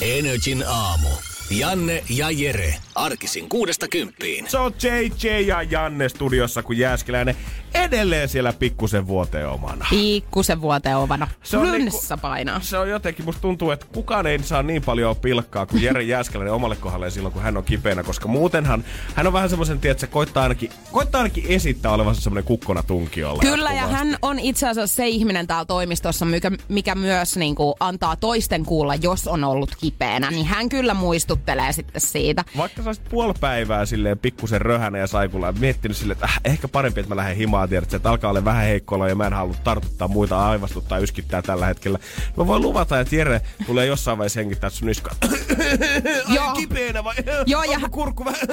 Energin aamu. Janne ja Jere. Arkisin kuudesta kymppiin. Se on JJ ja Janne studiossa, kun Jääskeläinen edelleen siellä pikkusen vuoteen omana. Pikkusen vuoteen ovana. Se on niinku- painaa. Se on jotenkin, musta tuntuu, että kukaan ei saa niin paljon pilkkaa kuin Jere Jääskeläinen omalle kohdalle silloin, kun hän on kipeänä, koska muutenhan hän on vähän semmoisen, että se koittaa ainakin, koittaa ainakin esittää olevansa semmoinen kukkona tunkiolla. Kyllä, ja hän on itse asiassa se ihminen täällä toimistossa, mikä, mikä myös niin kuin, antaa toisten kuulla, jos on ollut kipeänä. Niin hän kyllä muistuttelee sitten siitä. Vaikka sä olisit puoli päivää silleen pikkusen röhänä ja saikulla ja miettinyt silleen, että äh, ehkä parempi, että mä lähden himaan, tiedät, että alkaa olla vähän heikkoilla ja mä en halua tartuttaa muita aivastuttaa yskittää tällä hetkellä. Mä voin luvata, että Jere tulee jossain vaiheessa hengittää sun niskaan. Joo. Kipeänä vai? Joo, ja- kurkku vähän?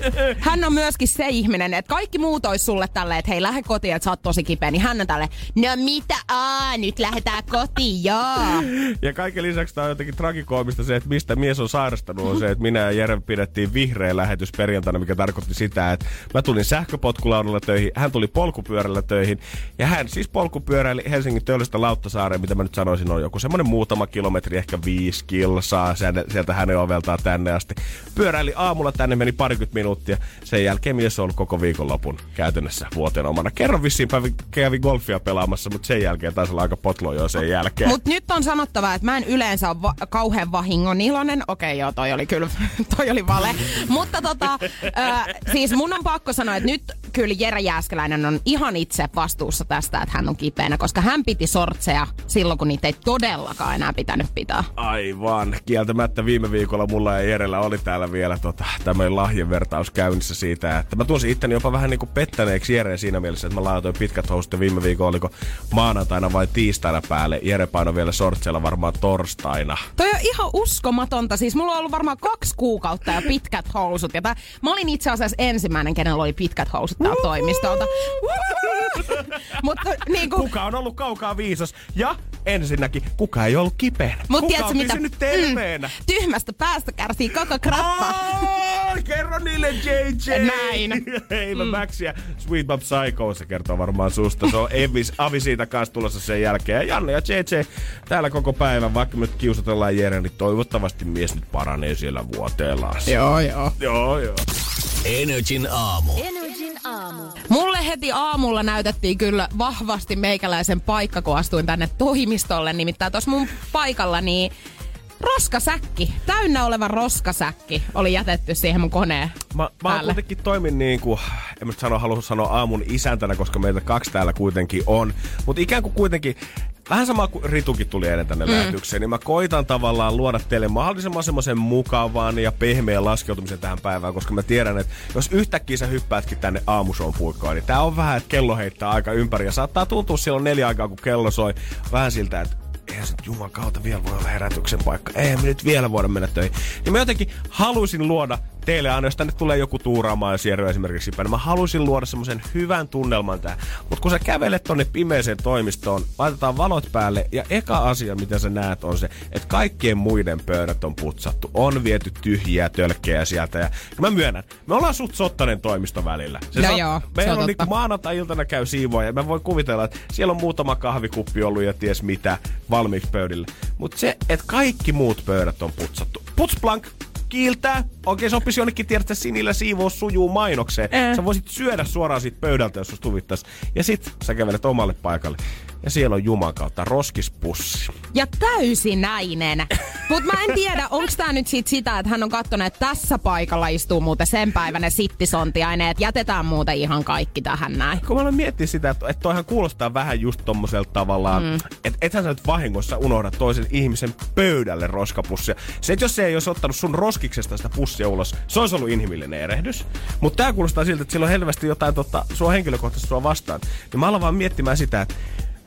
Hän on myöskin se ihminen, että kaikki muut olisi sulle tälleen, että hei, lähde kotiin, että sä oot tosi kipeä. Niin hän on tälleen, no mitä, aa, nyt lähdetään kotiin, joo. Ja kaiken lisäksi tää on jotenkin tragikoomista se, että mistä mies on sairastanut, on se, että minä ja Jere pidettiin vihreä lähetys perjantaina, mikä tarkoitti sitä, että mä tulin sähköpotkulaudalla töihin, hän tuli polkupyörällä töihin, ja hän siis polkupyöräili Helsingin töölöstä Lauttasaareen, mitä mä nyt sanoisin, on joku semmoinen muutama kilometri, ehkä viisi kilsaa sieltä hänen oveltaan tänne asti. Pyöräili aamulla tänne, meni parikymmentä minuuttia, sen jälkeen mies on ollut koko viikonlopun käytännössä vuoteen omana. Kerran vissiin kävi, kävi golfia pelaamassa, mutta sen jälkeen taisi olla aika potlo jo sen jälkeen. Mutta nyt on sanottava, että mä en yleensä ole va- kauhean vahingon iloinen. Okei, joo, toi oli kyllä, toi oli vale. Mutta tota, äh, siis mun on pakko sanoa, että nyt kyllä Jere Jääskeläinen on ihan itse vastuussa tästä, että hän on kipeänä, koska hän piti sortseja silloin, kun niitä ei todellakaan enää pitänyt pitää. Aivan. Kieltämättä viime viikolla mulla ja Jerellä oli täällä vielä tota, tämmöinen lahjenvertaus käynnissä siitä, että mä tunsin itteni jopa vähän niinku pettäneeksi Jereen siinä mielessä, että mä laitoin pitkät housut ja viime viikolla oliko maanantaina vai tiistaina päälle. Jere painoi vielä sortseilla varmaan torstaina. Toi on ihan uskomatonta. Siis mulla on ollut varmaan kaksi kuukautta ja pitkät housut. Ja tää, mä olin itse asiassa ensimmäinen, kenellä oli pitkät housut täällä toimistolta. Mutta niin kuin, Kuka on ollut kaukaa viisas? Ja ensinnäkin, kuka ei ollut kipeänä? Mut kuka tiedätkö on mitä? pysynyt terveenä? Mm, tyhmästä päästä kärsii koko kroppa. Aa, kerro niille JJ! Näin. Ei mä Max ja Sweet Bob Psycho, se kertoo varmaan susta. Se on Evis, Avi siitä kanssa tulossa sen jälkeen. Ja Janne ja JJ täällä koko päivän, vaikka me nyt kiusatellaan Jere, niin toivottavasti mies nyt paranee siellä vuoteellaan. Joo, joo. Joo, joo. Energin aamu. Mulle heti aamulla näytettiin kyllä vahvasti meikäläisen paikka, kun astuin tänne toimistolle. Nimittäin tuossa mun paikalla niin roskasäkki, täynnä oleva roskasäkki oli jätetty siihen mun koneen Mä, mä kuitenkin toimin niin kuin, en mä sano, halua sanoa aamun isäntänä, koska meitä kaksi täällä kuitenkin on. Mutta ikään kuin kuitenkin, vähän sama kuin Ritukin tuli eilen tänne mm. lähetykseen, niin mä koitan tavallaan luoda teille mahdollisimman semmoisen mukavan ja pehmeän laskeutumisen tähän päivään, koska mä tiedän, että jos yhtäkkiä sä hyppäätkin tänne aamushon puikkoon, niin tää on vähän, että kello heittää aika ympäri ja saattaa tuntua silloin neljä aikaa, kun kello soi, vähän siltä, että eihän se Juman kautta vielä voi olla herätyksen paikka. Eihän me nyt vielä voida mennä töihin. Niin mä jotenkin halusin luoda teille aina, jos tänne tulee joku tuuraamaan ja Sierra esimerkiksi päin, niin mä halusin luoda semmoisen hyvän tunnelman tähän. Mutta kun sä kävelet tonne pimeeseen toimistoon, laitetaan valot päälle ja eka asia, mitä sä näet, on se, että kaikkien muiden pöydät on putsattu. On viety tyhjiä tölkkejä sieltä ja, ja mä myönnän, me ollaan suht sottainen toimisto välillä. No joo, se meillä on on niinku maanantai-iltana käy siivoa ja mä voin kuvitella, että siellä on muutama kahvikuppi ollut ja ties mitä valmiiksi pöydillä. Mutta se, että kaikki muut pöydät on putsattu. Putsplank, kiiltää. Oikein sopisi jonnekin tiedä, että sinillä siivous sujuu mainokseen. Äh. Sä voisit syödä suoraan siitä pöydältä, jos susta huvittais. Ja sit sä kävelet omalle paikalle. Ja siellä on Juman kautta roskispussi. Ja täysinäinen. Mutta mä en tiedä, onko tämä nyt sit sitä, että hän on katsonut, että tässä paikalla istuu muuten sen päivänä sittisontiainen, että jätetään muuten ihan kaikki tähän näin. kun mä aloin miettiä sitä, että, toihan kuulostaa vähän just tommoselta tavallaan, mm. että ethän sä nyt vahingossa unohda toisen ihmisen pöydälle roskapussia. Se, että jos se ei olisi ottanut sun roskiksesta sitä pussia ulos, se olisi ollut inhimillinen erehdys. Mutta tää kuulostaa siltä, että sillä on helvästi jotain tota, sua henkilökohtaisesti sua vastaan. Niin mä aloin vaan miettimään sitä, että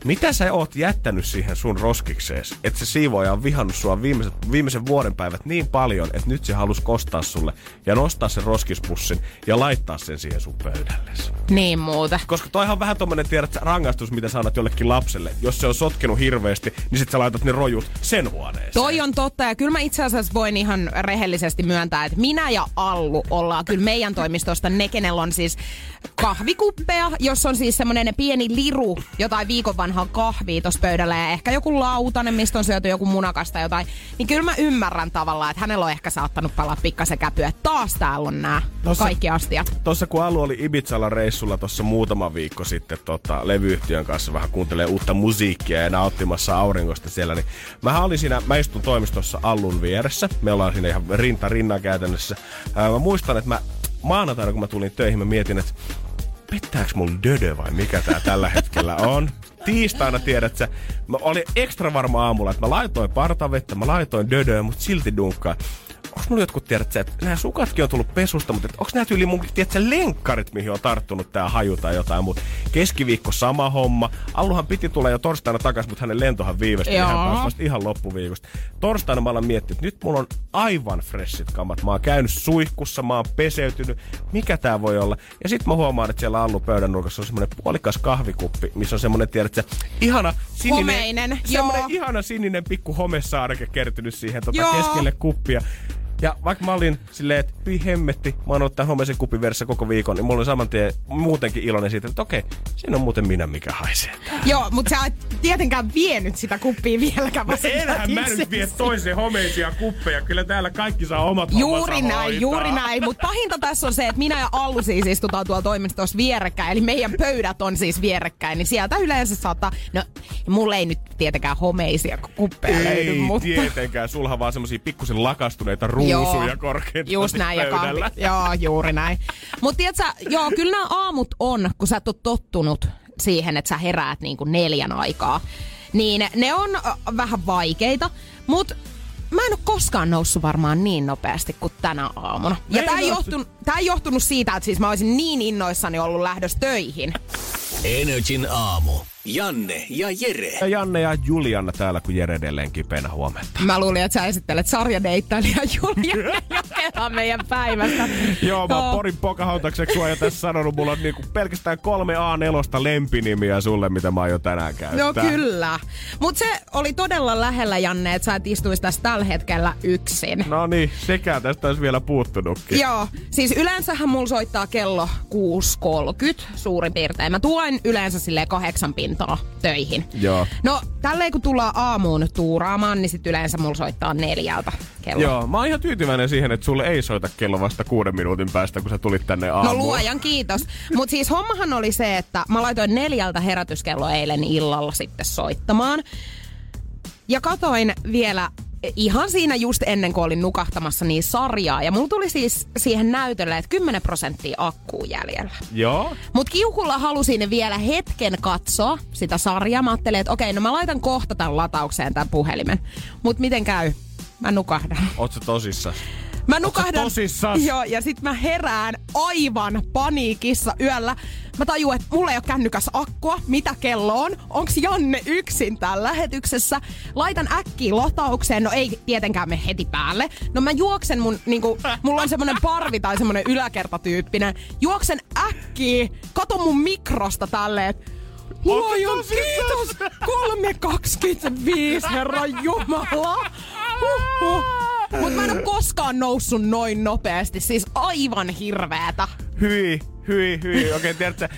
mitä sä oot jättänyt siihen sun roskiksees, että se siivoaja on vihannut sua viimeiset, viimeisen vuoden päivät niin paljon, että nyt se halus kostaa sulle ja nostaa sen roskispussin ja laittaa sen siihen sun pöydällesi. Niin muuta. Koska toihan on vähän tommonen, tiedät, rangaistus, mitä sä annat jollekin lapselle. Jos se on sotkenut hirveästi, niin sit sä laitat ne rojut sen huoneeseen. Toi on totta ja kyllä mä itse asiassa voin ihan rehellisesti myöntää, että minä ja Allu ollaan kyllä meidän toimistosta ne, kenellä on siis kahvikuppeja, jos on siis semmonen pieni liru, jotain viikon vanhaa kahvia tuossa pöydällä ja ehkä joku lautanen, mistä on syöty joku munakasta jotain, niin kyllä mä ymmärrän tavallaan, että hänellä on ehkä saattanut palaa pikkasen käpyä. Taas täällä on nämä kaikki astiat. Tossa kun Alu oli Ibizalla reissulla tuossa muutama viikko sitten tota, levyyhtiön kanssa vähän kuuntelee uutta musiikkia ja nauttimassa auringosta siellä, niin mä olin siinä, mä istun toimistossa Allun vieressä. Me ollaan siinä ihan rinta rinnan käytännössä. Ää, mä muistan, että mä maanantaina kun mä tulin töihin, mä mietin, että pettääks mulla dödö vai mikä tää tällä hetkellä on? Tiistaina tiedät sä, mä olin ekstra varma aamulla, että mä laitoin partavettä, mä laitoin dödöä, mutta silti dunkkaa onko mulla jotkut, tiedät että nämä sukatkin on tullut pesusta, mutta onko nämä tyyli mun, tiedät lenkkarit, mihin on tarttunut tää haju tai jotain muuta. Keskiviikko sama homma. Alluhan piti tulla jo torstaina takaisin, mutta hänen lentohan viivästyi. Hän pääsi vasta ihan loppuviikosta. Torstaina mä alan miettinyt, että nyt mulla on aivan freshit kamat. Mä oon käynyt suihkussa, mä oon peseytynyt. Mikä tää voi olla? Ja sitten mä huomaan, että siellä Allu pöydän nurkassa on semmonen puolikas kahvikuppi, missä on semmonen, tiedät sä, ihana sininen, Homeinen, semmonen joo. ihana sininen pikku homesaareke kertynyt siihen tota keskelle kuppia. Ja vaikka mä olin silleen, että hyi hemmetti, mä oon ollut tämän homeisen kupin veressä koko viikon, niin mulla oli saman tien muutenkin iloinen siitä, että okei, siinä on muuten minä, mikä haisee. Joo, mutta sä et tietenkään vienyt sitä kuppia vieläkään. sä Enhän mä nyt vie toisen homeisia kuppeja, kyllä täällä kaikki saa omat Juuri näin, hoitaa. juuri näin. Mutta pahinta tässä on se, että minä ja Allu siis istutaan tuolla toimistossa vierekkäin. Eli meidän pöydät on siis vierekkäin. Niin sieltä yleensä saattaa... No, mulla ei nyt tietenkään homeisia kuppeja löydy, Ei mutta... tietenkään, sulha vaan semmosia pikkusen lakastuneita ruusuja Joo, korkeintaan Just näin, ja kahvi. Joo, juuri näin. Mutta tiedätkö, joo, kyllä nämä aamut on, kun sä et ole tottunut siihen, että sä heräät niin kuin neljän aikaa. Niin ne on vähän vaikeita, mutta mä en ole koskaan noussut varmaan niin nopeasti kuin tänä aamuna. Ja Ei tämä ei, tää ei johtunut siitä, että siis mä olisin niin innoissani ollut lähdössä töihin. Energin aamu. Janne ja Jere. Ja Janne ja Juliana täällä, kun Jere edelleen kipeänä huomenta. Mä luulin, että sä esittelet sarjadeittailija Julia Jokela meidän päivästä. Joo, mä oon Porin pokahautakseksi sua jo tässä sanonut. Mulla on niinku pelkästään kolme A4 lempinimiä sulle, mitä mä aion tänään käyttää. No kyllä. Mutta se oli todella lähellä, Janne, että sä et istuisi tässä tällä hetkellä yksin. No niin, sekään tästä olisi vielä puuttunutkin. Joo, siis yleensähän mulla soittaa kello 6.30 suurin piirtein. Mä tulen yleensä sille kahdeksan pintaa töihin. Joo. No, tälleen kun tullaan aamuun tuuraamaan, niin sit yleensä mulla soittaa neljältä kello. Joo, mä oon ihan tyytyväinen siihen, että sulle ei soita kello vasta kuuden minuutin päästä, kun sä tulit tänne No aamuun. luojan kiitos. Mutta siis hommahan oli se, että mä laitoin neljältä herätyskello eilen illalla sitten soittamaan. Ja katoin vielä ihan siinä just ennen kuin olin nukahtamassa niin sarjaa. Ja mulla tuli siis siihen näytölle, että 10 prosenttia akkuu jäljellä. Joo. Mut kiukulla halusin vielä hetken katsoa sitä sarjaa. Mä ajattelin, että okei, no mä laitan kohta tämän lataukseen tämän puhelimen. Mut miten käy? Mä nukahdan. Oot sä tosissas? Mä nukahdan. tosissas? Joo, ja sit mä herään aivan paniikissa yöllä. Mä tajuan, että mulla ei ole kännykäs akkua. Mitä kello on? Onks Janne yksin täällä lähetyksessä? Laitan äkkiä lataukseen. No ei tietenkään me heti päälle. No mä juoksen mun, niinku, mulla on semmonen parvi tai semmonen yläkertatyyppinen. Juoksen äkkiä, katon mun mikrosta tälleen, että Luojan kiitos! 3.25, herra Jumala! Huhhuh. Mut mä en oo koskaan noussut noin nopeasti, siis aivan hirveetä. Hyi, hyi, hyi. Okei, okay, tiedätkö,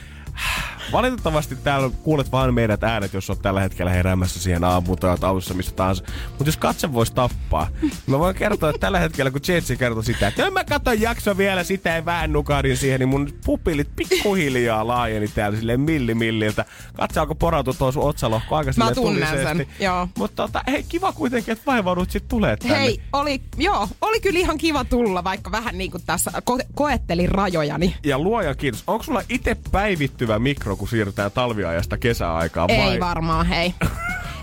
Valitettavasti täällä kuulet vain meidät äänet, jos oot tällä hetkellä heräämässä siihen aamuun tai autossa missä tahansa. Mutta jos katse voisi tappaa, mä voin kertoa, että tällä hetkellä kun Jetsi kertoi sitä, että "Joo, mä katson jakso vielä sitä ja vähän nukahdin siihen, niin mun pupillit pikkuhiljaa laajeni täällä silleen millimilliltä. Katse alkoi porautua tuon sun otsalohko aika silleen tunnen sen, joo. Mutta tota, hei, kiva kuitenkin, että vaivaudut sit tulee tänne. Hei, oli, joo, oli kyllä ihan kiva tulla, vaikka vähän niin kuin tässä ko- koettelin rajojani. Ja luoja kiitos. Onko sulla itse päivittyvä mikro, kun siirrytään talviajasta kesäaikaan? vai? Ei varmaan, hei.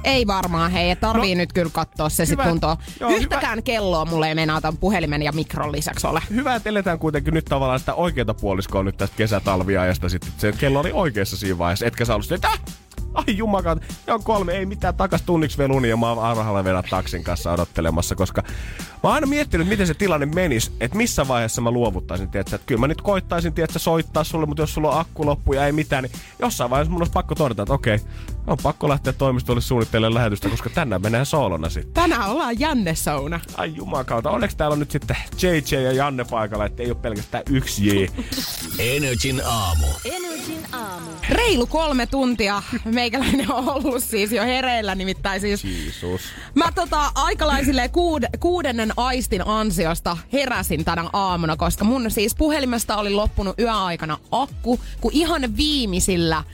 Ei varmaan, hei. Tarvii no, nyt kyllä katsoa se sit hyvä. kuntoon. Joo, Yhtäkään kelloa mulla ei meinaa tämän puhelimen ja mikron lisäksi ole. Hyvä, että eletään kuitenkin nyt tavallaan sitä oikeata puoliskoa nyt tästä kesätalviajasta sitten. Se kello oli oikeassa siinä vaiheessa, etkä sä ollut "Ah, Ai jumakaat, ne on kolme, ei mitään takas tunniksi vielä unia, mä oon arhalla vielä taksin kanssa odottelemassa, koska mä oon aina miettinyt, miten se tilanne menisi, että missä vaiheessa mä luovuttaisin, tiedätkö, että kyllä mä nyt koittaisin, tiedätkö, soittaa sulle, mutta jos sulla on akku loppu ja ei mitään, niin jossain vaiheessa mun olisi pakko todeta, että okei, on pakko lähteä toimistolle suunnittelemaan lähetystä, koska tänään menee soolona sitten. Tänään ollaan Janne Souna. Ai jumakauta, onneksi täällä on nyt sitten JJ ja Janne paikalla, että ei ole pelkästään yksi J. Energin aamu. Energin aamu. Reilu kolme tuntia meikäläinen on ollut siis jo hereillä, nimittäin siis Jeesus. Mä tota aikalaisille kuud, kuudennen aistin ansiosta heräsin tänä aamuna, koska mun siis puhelimesta oli loppunut yöaikana akku, kun ihan viimeisillä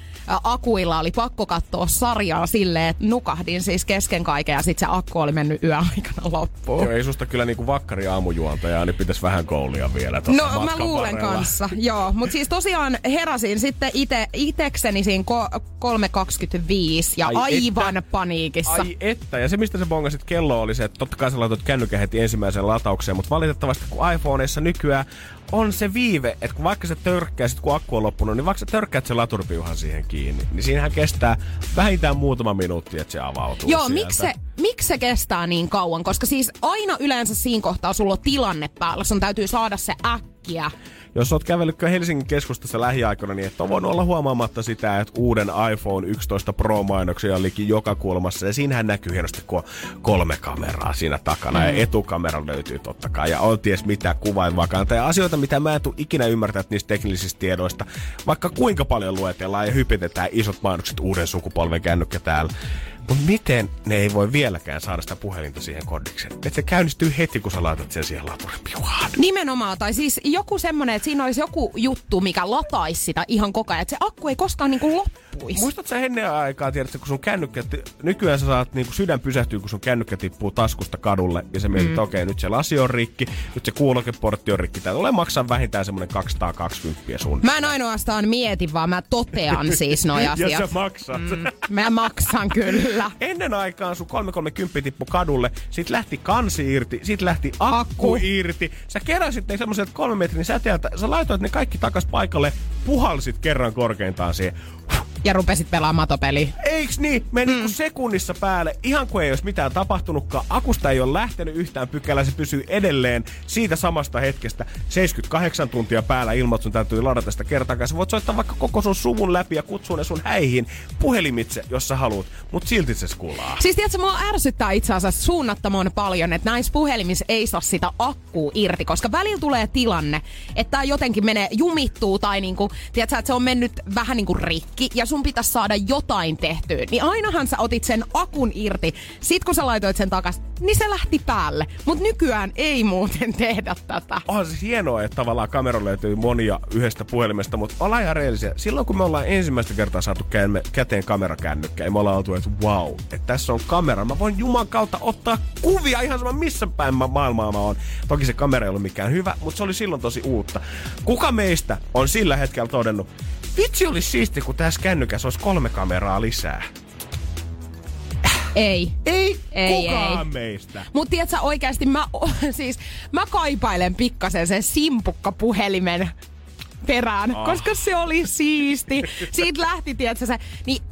akuilla oli pakko katsoa sarjaa silleen, että nukahdin siis kesken kaiken ja sit se akku oli mennyt yöaikana loppuun. Joo, ei susta kyllä niinku vakkari aamujuontajaa, niin pitäisi vähän koulia vielä tossa No mä luulen varrella. kanssa, joo. Mutta siis tosiaan heräsin sitten ite, itekseni siinä ko- 3.25 ja Ai aivan että. paniikissa. Ai että, ja se mistä sä bongasit kello oli se, että totta kai sä laitoit kännykän heti ensimmäiseen lataukseen, mutta valitettavasti kun iPhoneissa nykyään on se viive, että kun vaikka sä törkkäisit, kun akku on loppunut, niin vaikka sä törkkäät sen laturpiuhan siihen kiinni, niin siinähän kestää vähintään muutama minuutti, että se avautuu Joo, sieltä. miksi se, miksi se kestää niin kauan? Koska siis aina yleensä siinä kohtaa sulla on tilanne päällä. Sun täytyy saada se äkkiä. Jos oot kävellyt Helsingin keskustassa lähiaikoina, niin et on voinut olla huomaamatta sitä, että uuden iPhone 11 Pro-mainoksia on liki joka kulmassa. Ja siinähän näkyy hienosti, kun on kolme kameraa siinä takana. Mm. Ja etukamera löytyy totta kai. Ja on ties mitä kuvainvakanta. Ja asioita, mitä mä en tule ikinä ymmärtää niistä teknisistä tiedoista. Vaikka kuinka paljon luetellaan ja hypitetään isot mainokset uuden sukupolven kännykkä täällä. Mutta miten ne ei voi vieläkään saada sitä puhelinta siihen kodikseen? Että se käynnistyy heti, kun sä laitat sen siihen laturipiuhaan. Nimenomaan, tai siis joku semmonen, että siinä olisi joku juttu, mikä lataisi sitä ihan koko ajan. Että se akku ei koskaan niinku loppuisi. Muistatko sä ennen aikaa, tiedätkö, kun sun kännykkä, nykyään sä saat niin sydän pysähtyy, kun sun kännykkä tippuu taskusta kadulle ja sä mietit, mm. että okei, nyt se lasi on rikki, nyt se kuulokeportti on rikki. Tää tulee maksaa vähintään semmonen 220 sun. Mä en ainoastaan mieti, vaan mä totean siis noi ja asiat. sä maksat. Mm. Mä maksan kyllä. Ennen aikaan sun 330 tippu kadulle, sit lähti kansi irti, sit lähti akku, Akku. irti. Sä keräsit ne semmoiset kolme metrin säteeltä, sä laitoit ne kaikki takas paikalle, puhalsit kerran korkeintaan siihen. Ja rupesit pelaamaan matopeliä. Eiks niin? Meni mm. sekunnissa päälle, ihan kuin ei olisi mitään tapahtunutkaan. Akusta ei ole lähtenyt yhtään pykälää, se pysyy edelleen siitä samasta hetkestä 78 tuntia päällä ilman, että sun täytyy ladata sitä kertaakaan. Sä voit soittaa vaikka koko sun suvun läpi ja kutsua ne sun häihin puhelimitse, jos sä haluat, mutta silti se skulaa. Siis tiedätkö, mua ärsyttää itse asiassa suunnattoman paljon, että näissä puhelimissa ei saa sitä akkuu irti, koska välillä tulee tilanne, että jotenkin menee, jumittuu tai niinku, tiedätkö, että se on mennyt vähän niinku rikki ja sun pitäisi saada jotain tehtyä. Niin ainahan sä otit sen akun irti. Sit kun sä laitoit sen takas, niin se lähti päälle. Mut nykyään ei muuten tehdä tätä. onhan se hienoa, että tavallaan kamera löytyy monia yhdestä puhelimesta, mutta ollaan ihan reellisiä. Silloin kun me ollaan ensimmäistä kertaa saatu kämme- käteen kamerakännykkä, ja me ollaan oltu, että wow, että tässä on kamera. Mä voin Juman kautta ottaa kuvia ihan sama missä päin ma- maailmaa mä oon. Toki se kamera ei ollut mikään hyvä, mutta se oli silloin tosi uutta. Kuka meistä on sillä hetkellä todennut, vitsi olisi siisti, kun tässä kännykässä olisi kolme kameraa lisää. Ei. Ei, Ei, kukaan ei. meistä. Mut tiedätkö oikeasti, mä, siis, mä kaipailen pikkasen sen simpukkapuhelimen perään, oh. koska se oli siisti. Siitä lähti, tiedätkö se, niin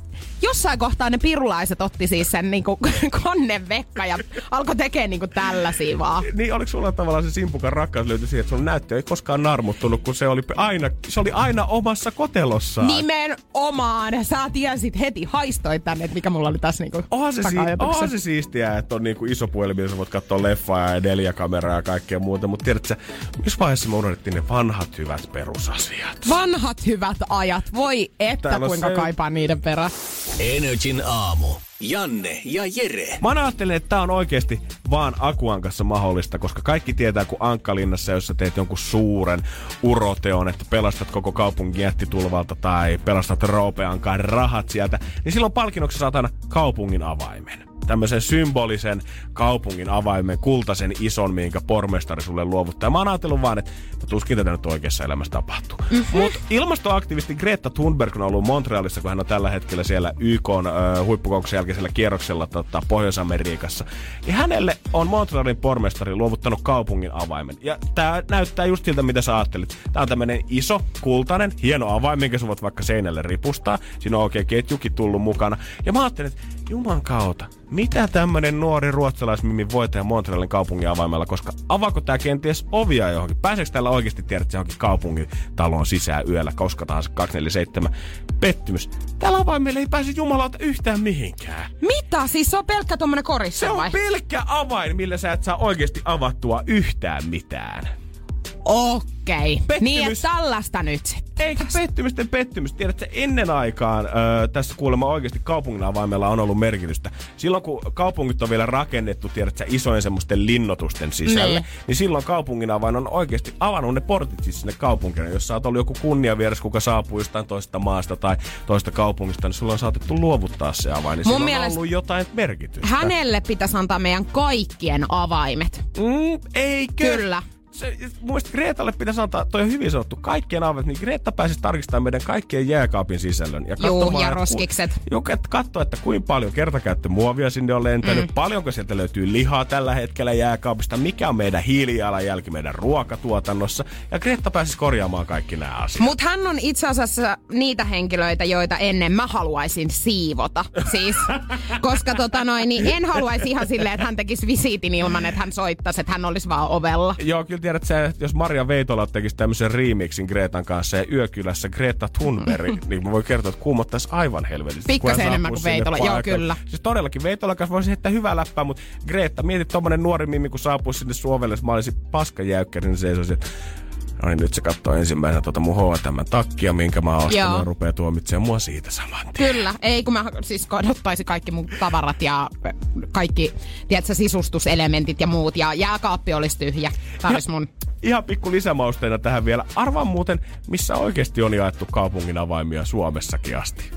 jossain kohtaa ne pirulaiset otti siis sen niinku konnevekka ja alkoi tekemään niinku tällaisia vaan. Niin, oliko sulla tavallaan se simpukan rakkaus löytyi siihen, että sun näyttö ei koskaan narmuttunut, kun se oli aina, se oli aina omassa kotelossaan. Nimenomaan. Sä tiesit heti, haistoit tänne, että mikä mulla oli tässä niinku Onhan se, onhan se siistiä, että on niinku iso puhelin, missä voit katsoa leffaa ja neljäkameraa ja kaikkea muuta. Mutta tiedätkö, missä vaiheessa me unohdettiin ne vanhat hyvät perusasiat? Vanhat hyvät ajat. Voi että Täällä kuinka se- kaipaan niiden perään. Energin aamu. Janne ja Jere. Mä ajattelen, että tää on oikeasti vaan Akuan kanssa mahdollista, koska kaikki tietää, kun Ankkalinnassa, jos sä teet jonkun suuren uroteon, että pelastat koko kaupungin jättitulvalta tai pelastat Roopeankaan rahat sieltä, niin silloin palkinnoksi saat aina kaupungin avaimen. Tämmöisen symbolisen kaupungin avaimen, kultaisen ison, minkä pormestari sulle luovuttaa. Ja mä oon ajatellut vaan, että tuskin tätä nyt oikeassa elämässä tapahtuu. Mm-hmm. Mutta ilmastoaktivisti Greta Thunberg on ollut Montrealissa, kun hän on tällä hetkellä siellä YK äh, huippukokouksen jälkeisellä kierroksella tota, Pohjois-Amerikassa. Ja hänelle on Montrealin pormestari luovuttanut kaupungin avaimen. Ja tää näyttää just siltä, mitä sä ajattelit. Tää on tämmönen iso, kultainen, hieno avain, minkä sä voit vaikka seinälle ripustaa. Siinä on oikein ketjukin tullut mukana. Ja mä ajattelin, että juman kautta, mitä tämmönen nuori ruotsalaismimi voi tehdä Montrealin kaupungin avaimella, koska avaako tää kenties ovia johonkin? Pääseekö täällä oikeasti tiedät johonkin kaupungin talon sisään yöllä, koska tahansa 247? Pettymys. Tällä avaimella ei pääse jumalauta yhtään mihinkään. Mitä? Siis se on pelkkä tommonen korisse Se on vai? pelkkä avain, millä sä et saa oikeasti avattua yhtään mitään. Okei. Pettymys. Niin, että tällaista nyt. Eikä pettymysten pettymys. Tiedätkö, ennen aikaan öö, tässä kuulemma oikeasti kaupungin avaimella on ollut merkitystä. Silloin kun kaupungit on vielä rakennettu, tiedätkö, isojen semmoisten linnotusten sisälle, Niin. niin, silloin kaupungin avain on oikeasti avannut ne portit siis sinne kaupunkiin. Jos sä oot ollut joku kunniavieras, kuka saapuu jostain toisesta maasta tai toista kaupungista, niin sulla on saatettu luovuttaa se avain. Niin Mun mielestä- on ollut jotain merkitystä. Hänelle pitäisi antaa meidän kaikkien avaimet. Mm, eikö? Kyllä. Se, mun mielestä Gretalle pitäisi antaa, toi on hyvin sanottu, kaikkien aavet, niin Greta pääsisi tarkistamaan meidän kaikkien jääkaapin sisällön. Ja Juu, ja roskikset. Juu, että katso, että kuinka paljon kertakäyttömuovia sinne on lentänyt, mm. paljonko sieltä löytyy lihaa tällä hetkellä jääkaapista, mikä on meidän hiilijalanjälki meidän ruokatuotannossa. Ja Greta pääsisi korjaamaan kaikki nämä asiat. Mutta hän on itse asiassa niitä henkilöitä, joita ennen mä haluaisin siivota. Siis, koska tota noin, niin en haluaisi ihan silleen, että hän tekisi visiitin ilman, että hän soittaisi, että hän olisi vaan ovella. Joo, kyllä tiedät sä, että jos Maria Veitola tekisi tämmöisen remixin Gretan kanssa ja Yökylässä Greta Thunberg, niin mä voin kertoa, että kuumottaisi aivan helvetisti. Pikkasen enemmän kuin Veitola, joo, kyllä. Siis todellakin Veitola kanssa voisi heittää hyvää läppää, mutta Greta, mietit tommonen nuori mimmi, kun saapuisi sinne Suomelle, jos mä olisin paskajäykkäri, niin seisoisin, että No niin, nyt se katsoo ensimmäisenä tuota mun H&M takkia, minkä mä Joo. ja rupeaa tuomitsemaan mua siitä saman tien. Kyllä, ei kun mä siis kadottaisi kaikki mun tavarat ja kaikki, tiedätkö, sisustuselementit ja muut. Ja jääkaappi olisi tyhjä. Tää olisi mun... Ihan pikku lisämausteena tähän vielä. Arvaa muuten, missä oikeasti on jaettu kaupungin avaimia Suomessakin asti.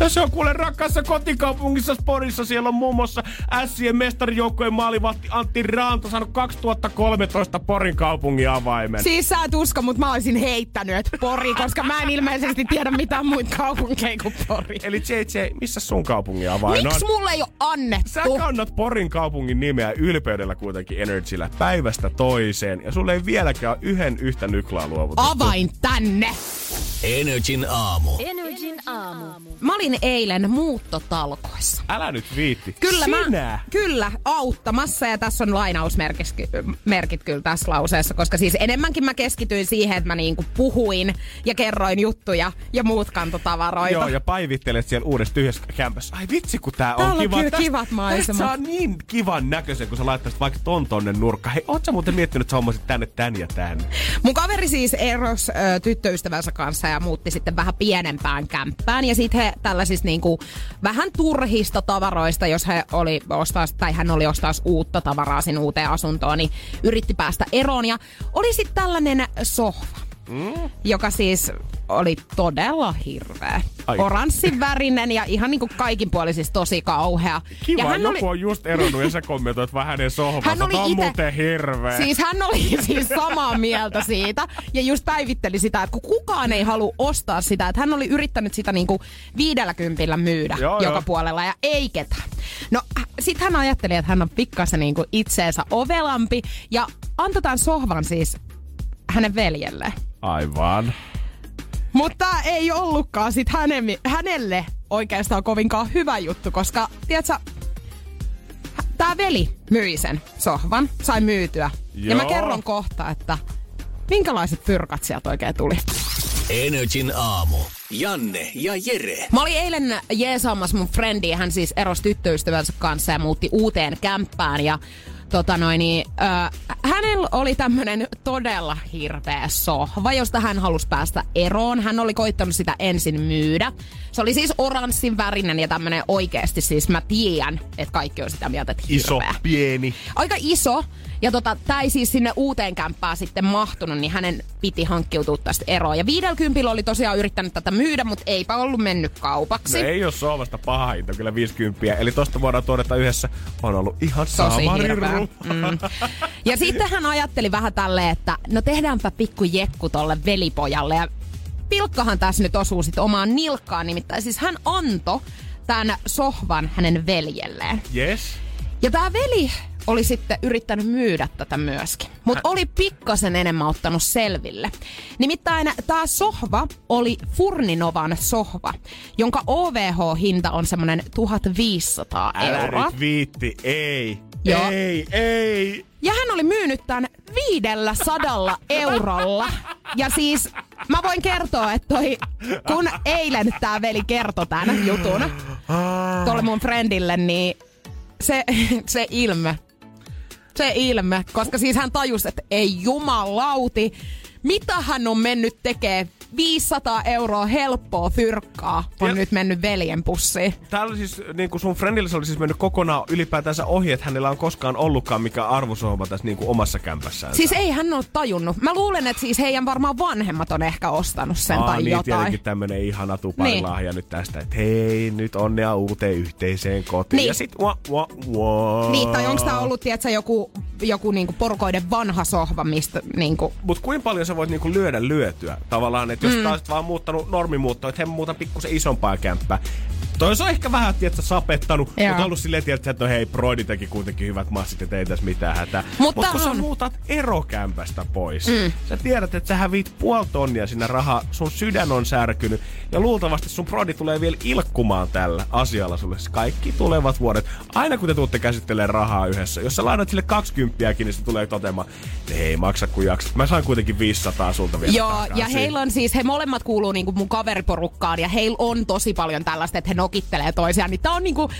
Ja se on kuule rakkaassa kotikaupungissa Sporissa. Siellä on muun muassa Ässien mestarijoukkojen maalivahti Antti Raanta saanut 2013 Porin kaupungin avaimen. Siis sä et usko, mutta mä olisin heittänyt, että Pori, koska mä en ilmeisesti tiedä mitään muita kaupunkeja kuin Pori. Eli JJ, missä sun kaupungin avain Miksi on? mulle ei ole annettu? Sä kannat Porin kaupungin nimeä ylpeydellä kuitenkin Energyllä päivästä toiseen. Ja sulle ei vieläkään yhden yhtä nyklaa luovutettu. Avain tänne! Energin aamu. Energin aamu. Mä olin eilen muuttotalkoissa. Älä nyt viitti. Kyllä Sinä? mä, kyllä, auttamassa ja tässä on lainausmerkit merkit kyllä tässä lauseessa, koska siis enemmänkin mä keskityin siihen, että mä niinku puhuin ja kerroin juttuja ja muut kantotavaroita. Joo, ja päivittelet siellä uudessa tyhjässä kämpässä. Ai vitsi, kun tää on Täällä on kiva. kyllä Tästä- kivat maisemat. tästä saa niin kivan näköisen, kun sä laittaisit vaikka ton tonne nurkkaan. Hei, oot sä muuten miettinyt, että sä hommasit tänne tän ja tän? Mun kaveri siis eros ö, tyttöystävänsä kanssa ja muutti sitten vähän pienempään kämppään. Ja sitten he tällaisista niinku, vähän turhista tavaroista, jos he oli ostaa, tai hän oli ostaa uutta tavaraa sinne uuteen asuntoon, niin yritti päästä eroon. Ja oli sitten tällainen sohva. Mm. joka siis oli todella hirveä. Ai. Oranssin värinen ja ihan niinku kaikin puolisista tosi kauhea. Kiva, ja hän joku oli, on just eronnut ja sä kommentoit vähän hänen sohvansa. hän oli on ite, muuten hirveä. Siis hän oli siis samaa mieltä siitä ja just päivitteli sitä, että kun kukaan ei halua ostaa sitä, että hän oli yrittänyt sitä niinku viidellä kympillä myydä Joo, joka joo. puolella ja ei ketään. No sit hän ajatteli, että hän on pikkasen niinku itseensä ovelampi ja antoi tämän sohvan siis hänen veljelleen. Aivan. Mutta ei ollutkaan sit häne, hänelle oikeastaan kovinkaan hyvä juttu, koska tiedätkö, tämä veli myi sen sohvan, sai myytyä. Ja mä Joo. kerron kohta, että minkälaiset fyrkat sieltä oikein tuli. Energin aamu. Janne ja Jere. Mä olin eilen jeesaamassa mun friendi, hän siis erosi tyttöystävänsä kanssa ja muutti uuteen kämppään ja tota noin, niin, äh, hänellä oli tämmönen todella hirveä sohva, josta hän halusi päästä eroon. Hän oli koittanut sitä ensin myydä. Se oli siis oranssin värinen ja tämmönen oikeesti siis mä tiedän, että kaikki on sitä mieltä, että Iso, hirveä pieni. aika iso. Ja tota, tää ei siis sinne uuteen kämppään sitten mahtunut, niin hänen piti hankkiutua tästä eroon. Ja 50 oli tosiaan yrittänyt tätä myydä, mutta eipä ollut mennyt kaupaksi. No ei ole Sohvasta paha hinta, kyllä 50. Eli tosta voidaan todeta yhdessä, on ollut ihan sama. Mm. Ja sitten hän ajatteli vähän tälleen, että no tehdäänpä pikku jekku tolle velipojalle. Ja pilkkahan tässä nyt osuu sit omaan nilkkaan, nimittäin siis hän antoi tämän sohvan hänen veljelleen. Yes. Ja tämä veli oli sitten yrittänyt myydä tätä myöskin, mutta oli pikkasen enemmän ottanut selville. Nimittäin tämä sohva oli Furninovan sohva, jonka OVH-hinta on semmoinen 1500 Älä euroa. nyt viitti, ei. Joo. Ei, ei. Ja hän oli myynyt tämän viidellä sadalla eurolla. Ja siis mä voin kertoa, että toi, kun eilen tää veli kertoi tämän jutun tuolle mun friendille, niin se, se ilme, se ilme, koska siis hän tajusi, että ei jumalauti, mitä hän on mennyt tekee 500 euroa helppoa fyrkkaa on Ja- nyt mennyt veljen pussiin. Täällä siis, niin kuin sun friendillä oli siis mennyt kokonaan ylipäätänsä ohi, että hänellä on koskaan ollutkaan mikä arvosohva tässä niin kuin omassa kämpässään. Siis ei hän ole tajunnut. Mä luulen, että siis heidän varmaan vanhemmat on ehkä ostanut sen Aa, tai niin, jotain. tietenkin tämmönen ihana tuparilahja nyt tästä, että hei, nyt onnea uuteen yhteiseen kotiin. Niin. Ja sit wa, wa, wa. Niin, tai onko tämä ollut, tiedätkö, joku, joku niinku porukoiden vanha sohva, mistä niinku... Mut kuinka paljon sä voit niinku lyödä lyötyä? Tavallaan, että jos mm. taas vaan muuttanut normimuuttoa, että he muuta pikkusen isompaa kämppää. Toi se on ehkä vähän, tiedätkö, sapettanut, Joo. mutta ollut silleen, tiedätkö, että no hei, Broidi teki kuitenkin hyvät massit, että ei tässä mitään hätää. Mutta Mut kun sä on. muutat erokämpästä pois, mm. sä tiedät, että sä häviit puoli tonnia sinne rahaa, sun sydän on särkynyt, ja luultavasti sun Brodi tulee vielä ilkkumaan tällä asialla sulle kaikki tulevat vuodet. Aina kun te tuutte käsittelemään rahaa yhdessä, jos sä lainat sille 20 niin se tulee toteamaan, että ei maksa kun jaksat. Mä sain kuitenkin 500 sulta vielä Joo, ja heillä on siis, he molemmat kuuluu niinku mun kaveriporukkaan, ja heillä on tosi paljon tällaista, että he nokittelee toisiaan. Niin tää on niinku,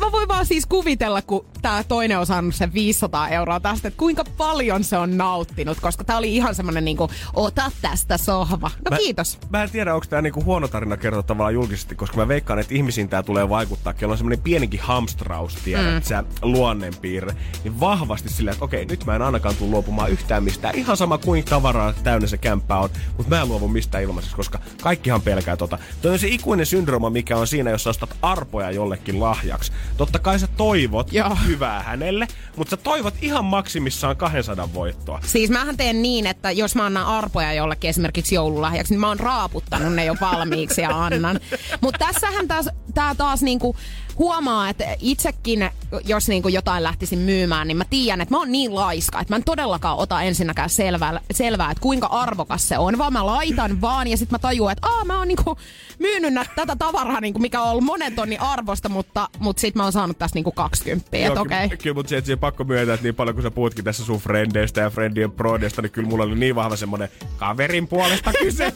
mä voin vaan siis kuvitella, kun tää toinen on saanut sen 500 euroa tästä, että kuinka paljon se on nauttinut, koska tää oli ihan semmonen niinku, ota tästä sohva. No Mä- kiitos. Mä en tiedä, onko tämä niinku huono tarina kertoa tavallaan julkisesti, koska mä veikkaan, että ihmisiin tämä tulee vaikuttaa. Kello on semmoinen pienikin hamstraus, tiedät mm. sä, luonneenpiirre. Niin vahvasti silleen, että okei, nyt mä en ainakaan tule luopumaan yhtään mistään. Ihan sama kuin tavaraa täynnä se kämppä on, mutta mä en luovu mistään ilmaiseksi, koska kaikkihan pelkää tota. Toi on se ikuinen syndrooma, mikä on siinä, jos sä ostat arpoja jollekin lahjaksi. Totta kai sä toivot Joo. hyvää hänelle, mutta sä toivot ihan maksimissaan 200 voittoa. Siis mähän teen niin, että jos mä annan arpoja jollekin esimerkiksi joululahjaksi, niin mä oon raaputtanut ne jo valmiiksi ja annan. Mutta tässähän taas, tää taas niinku huomaa, että itsekin, jos niinku jotain lähtisin myymään, niin mä tiedän, että mä oon niin laiska, että mä en todellakaan ota ensinnäkään selvää, selvää että kuinka arvokas se on, vaan mä laitan vaan ja sitten mä tajuan, että Aa, mä oon niinku myynyt nä- tätä tavaraa, niinku, mikä on ollut monen tonnin arvosta, mutta, mutta sitten mä oon saanut tästä niinku 20, Joo, okei. Kyllä, kyllä mutta se, että se pakko myöntää, että niin paljon kun sä puhutkin tässä sun frendeistä ja friendien prodeista, niin kyllä mulla oli niin vahva semmonen kaverin puolesta kyse.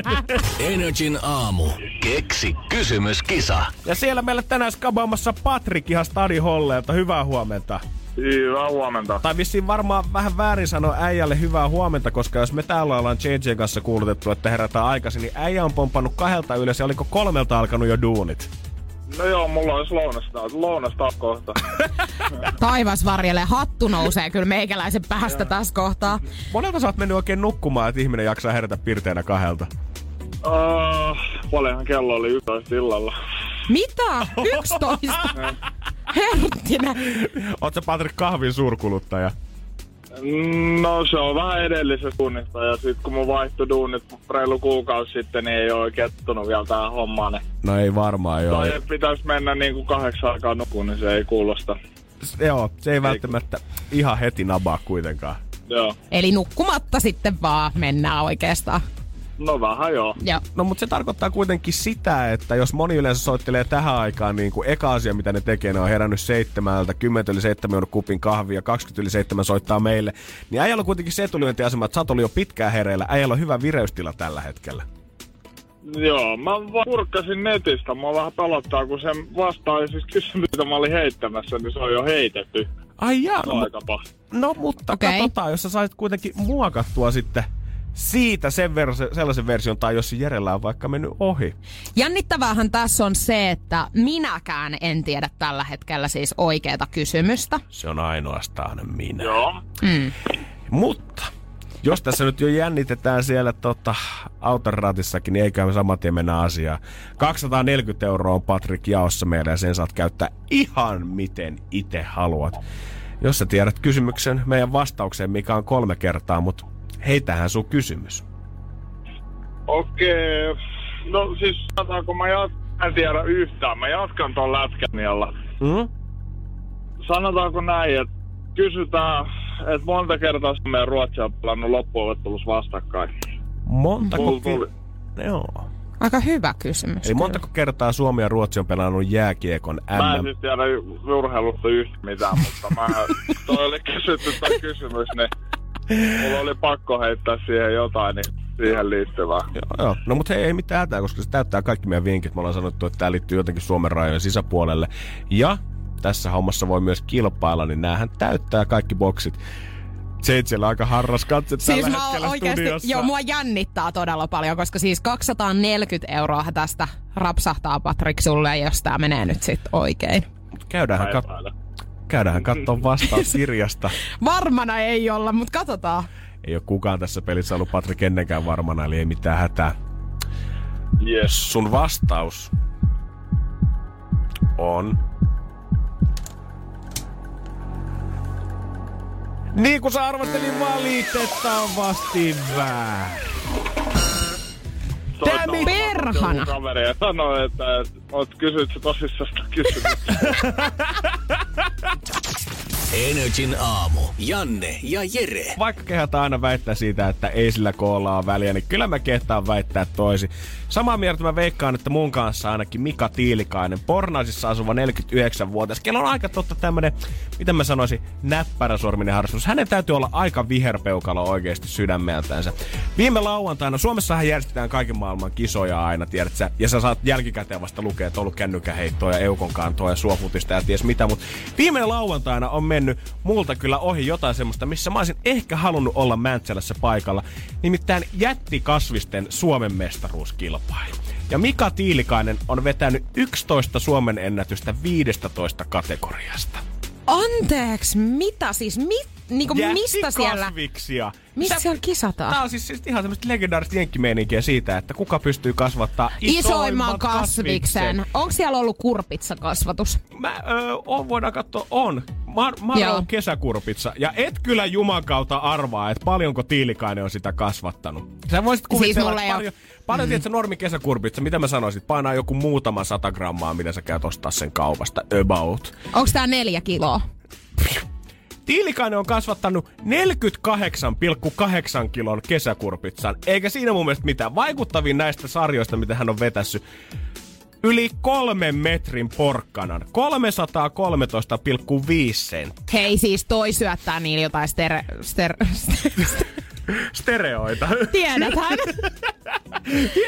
Energin aamu. Keksi kysymyskisa. ja siellä meillä tänään skabaamassa Patrik ihan Stadi Holleelta. Hyvää huomenta. Hyvää huomenta. Tai vissiin varmaan vähän väärin sanoa äijälle hyvää huomenta, koska jos me täällä ollaan JJ kanssa kuulutettu, että herätään aikaisin, niin äijä on pompannut kahdelta ylös ja oliko kolmelta alkanut jo duunit? No joo, mulla olisi lounasta, lounasta kohta. Taivas varjelle, hattu nousee kyllä meikäläisen päästä tässä kohtaa. Monelta sä oot mennyt oikein nukkumaan, että ihminen jaksaa herätä pirteänä kahdelta. uh, paljonhan kello oli 11 illalla. Mitä? 11? Herttinen. Oot sä Patrik kahvin suurkuluttaja? No se on vähän edellisestä tunnista ja sit kun mun vaihtui duunit reilu kuukausi sitten, niin ei oo kettunut vielä tähän hommaan. Niin No ei varmaan joo. Tai pitäis mennä niinku kahdeksan aikaa nukuun, niin se ei kuulosta. Joo, se ei välttämättä ihan heti nabaa kuitenkaan. Joo. Eli nukkumatta sitten vaan mennään oikeastaan. No vähän joo. Joo. No mutta se tarkoittaa kuitenkin sitä, että jos moni yleensä soittelee tähän aikaan, niin kuin eka asia mitä ne tekee, ne on herännyt seitsemältä, 10 yli seitsemän on kupin kahvia, 20 yli seitsemän soittaa meille, niin äijällä on kuitenkin se etulyöntiasema, että sä oot ollut jo pitkään hereillä, äijällä on hyvä vireystila tällä hetkellä. Joo, mä vaan kurkkasin netistä. Mua vähän pelottaa, kun sen vastaan siis kysymys, mitä mä olin heittämässä, niin se on jo heitetty. Ai jaa, no, no mutta okay. katsotaan, jos sä sait kuitenkin muokattua sitten siitä sen vers- sellaisen version, tai jos Jerellä on vaikka mennyt ohi. Jännittäväähän tässä on se, että minäkään en tiedä tällä hetkellä siis oikeata kysymystä. Se on ainoastaan minä. Joo. Mutta Jos tässä nyt jo jännitetään siellä tota, autoratissakin, niin eiköhän me saman tien mennä asiaan. 240 euroa on Patrik jaossa meillä ja sen saat käyttää ihan miten itse haluat. Jos sä tiedät kysymyksen meidän vastaukseen, mikä on kolme kertaa, mutta heitähän sun kysymys. Okei. No siis sanotaanko mä jat- en tiedä yhtään. Mä jatkan ton lätkänialla. Mm? Sanotaanko näin, että kysytään, että monta kertaa Suomi ja Ruotsi on pelannut loppuovettelussa vastakkain. Tuli. ki- Joo. Aika hyvä kysymys. Eli montako kertaa Suomi ja Ruotsi on pelannut jääkiekon Mä en siis tiedä urheilusta yhtä mitään, mutta mä, toi oli kysytty toi kysymys, niin mulla oli pakko heittää siihen jotain, niin siihen liittyvää. Joo, joo. No mutta hei, ei mitään hätää, koska se täyttää kaikki meidän vinkit. Me ollaan sanottu, että tämä liittyy jotenkin Suomen rajojen sisäpuolelle. Ja tässä hommassa voi myös kilpailla, niin näähän täyttää kaikki boksit. Seitsellä aika harras katse Siis tällä mä hetkellä oikeasti, studiossa. joo, mua jännittää todella paljon, koska siis 240 euroa tästä rapsahtaa Patrik sulle, jos tää menee nyt sit oikein. Käydäänhän, kat- Päiväällä. käydäänhän katsomaan vastaus kirjasta. Varmana ei olla, mutta katsotaan. Ei ole kukaan tässä pelissä ollut Patrik ennenkään varmana, eli ei mitään hätää. Yes. Sun vastaus on... Niin kuin sä arvastelin valitettavasti väärin. It. nousemassa Perhana. Kaveri ja sanoi, että et, oot kysyt se tosissaan. Energin aamu. Janne ja Jere. Vaikka kehätä aina väittää siitä, että ei sillä koolla ole väliä, niin kyllä mä kehtaan väittää toisi. Samaa mieltä mä veikkaan, että mun kanssa ainakin Mika Tiilikainen, Pornaisissa asuva 49-vuotias. Kello on aika totta tämmönen, miten mä sanoisin, näppäräsorminen harrastus. Hänen täytyy olla aika viherpeukalo oikeasti sydämeltänsä. Viime lauantaina Suomessahan järjestetään kaiken maailman kisoja aina, tiedät sä, ja sä saat jälkikäteen vasta lukea, että on ollut kännykäheittoa ja eukon kantoa ja suofutista ja ties mitä, mutta viime lauantaina on mennyt multa kyllä ohi jotain semmoista, missä mä olisin ehkä halunnut olla Mäntsälässä paikalla, nimittäin jättikasvisten Suomen mestaruuskilpailu. Ja Mika Tiilikainen on vetänyt 11 Suomen ennätystä 15 kategoriasta. Anteeksi, mitä siis? Mi, niinku mistä siellä? Mistä siellä kisataan? Tää on siis, siis ihan semmoista legendaarista jenkkimeininkiä siitä, että kuka pystyy kasvattaa Isoimman kasviksen. Onko siellä ollut kurpitsakasvatus? Mä, öö, on, voidaan katsoa, on. Mar- Maro Joo. on kesäkurpitsa. Ja et kyllä Juman kautta arvaa, että paljonko Tiilikainen on sitä kasvattanut. Sä voisit kuvitella, siis ei oo- paljon, paljon mm. tiedätkö, normi kesäkurpitsa, mitä mä sanoisin, painaa joku muutama sata grammaa, mitä sä käyt ostaa sen kaupasta, about. Onko tää neljä kiloa? Tiilikainen on kasvattanut 48,8 kilon kesäkurpitsan, eikä siinä mun mielestä mitään. Vaikuttavin näistä sarjoista, mitä hän on vetässy, yli kolmen metrin porkkanan. 313,5 senttiä. Hei siis toi syöttää niillä jotain stere... Ster, ster, Stereoita. tiedäthän.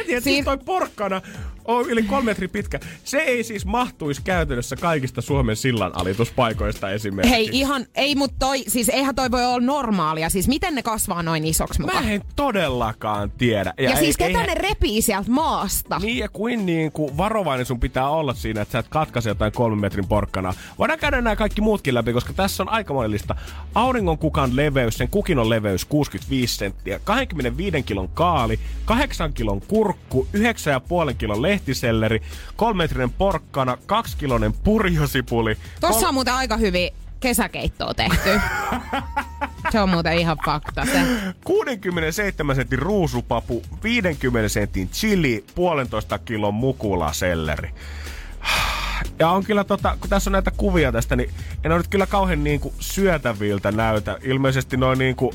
Siis Siis- toi porkkana on yli kolme metri pitkä. Se ei siis mahtuisi käytännössä kaikista Suomen sillan alituspaikoista esimerkiksi. Hei ihan, ei mut toi, siis eihän toi voi olla normaalia. Siis miten ne kasvaa noin isoksi mukaan? Mä en todellakaan tiedä. Ja, ei, siis ketä eihän- ne repii sieltä maasta? Niin ja kuin, niin kuin varovainen sun pitää olla siinä, että sä et katkaise jotain kolmen metrin porkkana. Voidaan käydä nämä kaikki muutkin läpi, koska tässä on aikamoinen lista. Auringon kukan leveys, sen kukin on leveys 65 senttiä, 25 kilon kaali, 8 kilon kurkku, 9,5 kilon lehtiselleri, 3 metrinen porkkana, 2 kilonen purjosipuli. Tossa on muuten aika hyvin kesäkeittoa tehty. Se on muuten ihan fakta se. 67 sentin ruusupapu, 50 sentin chili, puolentoista kilon mukula selleri. Ja on kyllä tota, kun tässä on näitä kuvia tästä, niin en ole nyt kyllä kauhean niinku syötäviltä näytä. Ilmeisesti noin niinku,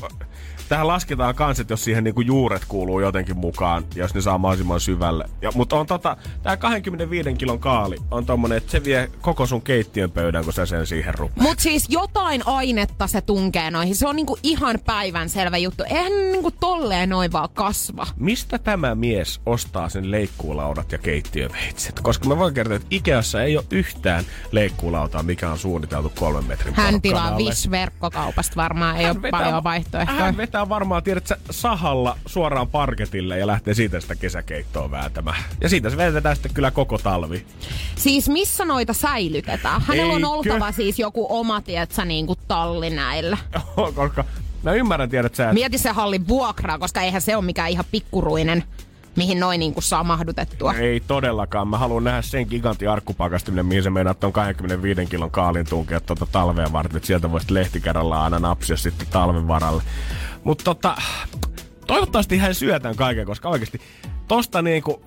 tähän lasketaan kans, että jos siihen niinku juuret kuuluu jotenkin mukaan, jos ne saa mahdollisimman syvälle. Ja, mutta on tota, tää 25 kilon kaali on tommonen, että se vie koko sun keittiön pöydän, kun sä sen siihen rupeat. Mut siis jotain ainetta se tunkee noihin. Se on niinku ihan päivän selvä juttu. Eihän niinku tolleen noin vaan kasva. Mistä tämä mies ostaa sen leikkuulaudat ja keittiöveitset? Koska mä voin kertoa, että Ikeassa ei ole yhtään leikkuulautaa, mikä on suunniteltu kolmen metrin Hän tilaa porkkanalle. Vish-verkkokaupasta varmaan, ei Hän ole paljon vaihtoehtoja. Hän vetää varmaan, tiedät sä, sahalla suoraan parketille ja lähtee siitä sitä kesäkeittoa vääntämään. Ja siitä se vedetään sitten kyllä koko talvi. Siis missä noita säilytetään? Hänellä on Eikö? oltava siis joku oma, tietsä, niinku talli näillä. koska Mä ymmärrän, tiedät sä, että Mieti se hallin vuokraa, koska eihän se ole mikään ihan pikkuruinen, mihin noin niin kuin saa mahdutettua. Ei todellakaan. Mä haluan nähdä sen gigantin arkkupakastiminen, mihin se meinaa on 25 kilon kaalin tunkea tuota talvea varten. Että sieltä voisit lehtikädellä aina napsia sitten talven varalle. Mutta tota, toivottavasti hän syö tämän kaiken, koska oikeasti tosta niinku,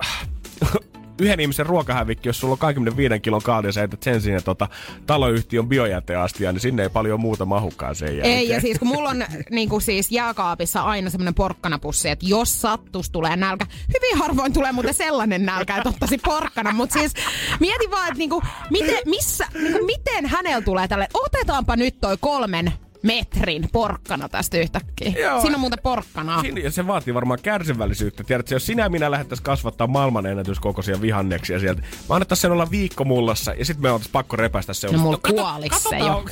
yhden ihmisen ruokahävikki, jos sulla on 25 kilon kaali ja sä heität sen sinne tota, taloyhtiön biojäteastia, niin sinne ei paljon muuta mahukaan sen jälkeen. Ei, ja siis kun mulla on niin kuin siis jääkaapissa aina semmoinen porkkanapussi, että jos sattus tulee nälkä, hyvin harvoin tulee muuten sellainen nälkä, että ottaisi porkkana, mutta siis mieti vaan, että niin kuin, miten, missä, niin kuin, miten hänellä tulee tälle, otetaanpa nyt toi kolmen metrin porkkana tästä yhtäkkiä. Joo. Siinä on muuten porkkanaa. Siinä, ja se vaatii varmaan kärsivällisyyttä. Tiedätkö, jos sinä ja minä lähdettäisiin kasvattaa maailmanennätyskokoisia vihanneksia sieltä, mä annettaisiin sen olla viikko mullassa ja sitten me oltaisiin pakko repäistä se. No mulla Kato- kuolisi se jo.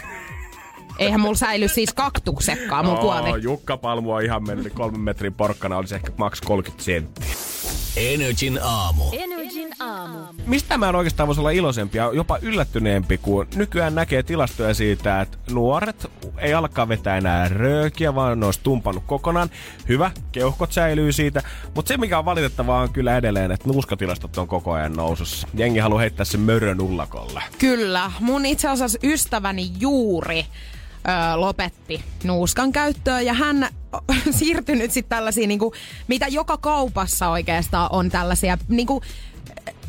Eihän mulla säily siis kaktuksekkaan, mun kuoli. Jukka Palmu on ihan mennyt, kolmen metrin porkkana olisi ehkä maks 30 senttiä. Energin aamu. Energin aamu. Mistä mä en oikeastaan voisi olla iloisempi ja jopa yllättyneempi, kun nykyään näkee tilastoja siitä, että nuoret ei alkaa vetää enää röökiä, vaan ne olisi tumpannut kokonaan. Hyvä, keuhkot säilyy siitä, mutta se mikä on valitettavaa on kyllä edelleen, että nuuskatilastot on koko ajan nousussa. Jengi haluaa heittää sen mörön ullakolle. Kyllä. Mun itse asiassa ystäväni juuri ö, lopetti nuuskan käyttöä ja hän on siirtynyt sitten tällaisiin, niinku, mitä joka kaupassa oikeastaan on tällaisia niinku,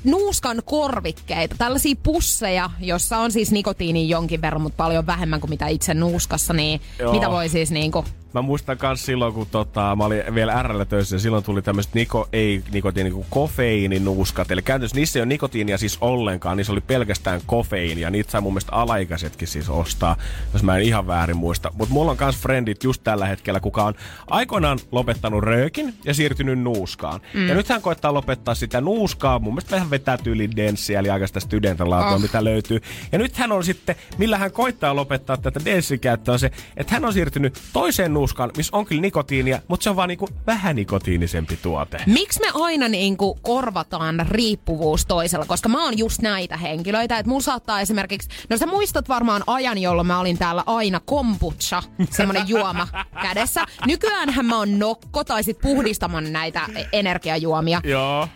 nuuskan korvikkeita, tällaisia pusseja, jossa on siis nikotiini jonkin verran, mutta paljon vähemmän kuin mitä itse nuuskassa, niin Joo. mitä voi siis niinku... Mä muistan kans silloin, kun tota, mä olin vielä RL töissä, ja silloin tuli tämmöiset niko, ei nikotiini, kuin kofeiininuuskat. Eli käytännössä niissä ei ole nikotiinia siis ollenkaan, niissä oli pelkästään kofeiini, ja niitä sai mun mielestä alaikäisetkin siis ostaa, jos mä en ihan väärin muista. Mutta mulla on kans frendit just tällä hetkellä, kuka on aikoinaan lopettanut röökin ja siirtynyt nuuskaan. Mm. Ja nyt hän koittaa lopettaa sitä nuuskaa, mun mielestä vähän vetää tyyli denssiä, eli aika sitä studenten laatua, Oh. oh. mitä löytyy. Ja nyt hän on sitten, millä hän koittaa lopettaa tätä denssikäyttöä, on se, että hän on siirtynyt toiseen nuuskaan, missä on kyllä nikotiinia, mutta se on vaan niinku vähän nikotiinisempi tuote. Miksi me aina niinku korvataan riippuvuus toisella? Koska mä oon just näitä henkilöitä, että mulla saattaa esimerkiksi, no sä muistat varmaan ajan, jolloin mä olin täällä aina kombucha, semmonen juoma kädessä. Nykyäänhän mä oon nokko tai sit puhdistamaan näitä energiajuomia. Joo.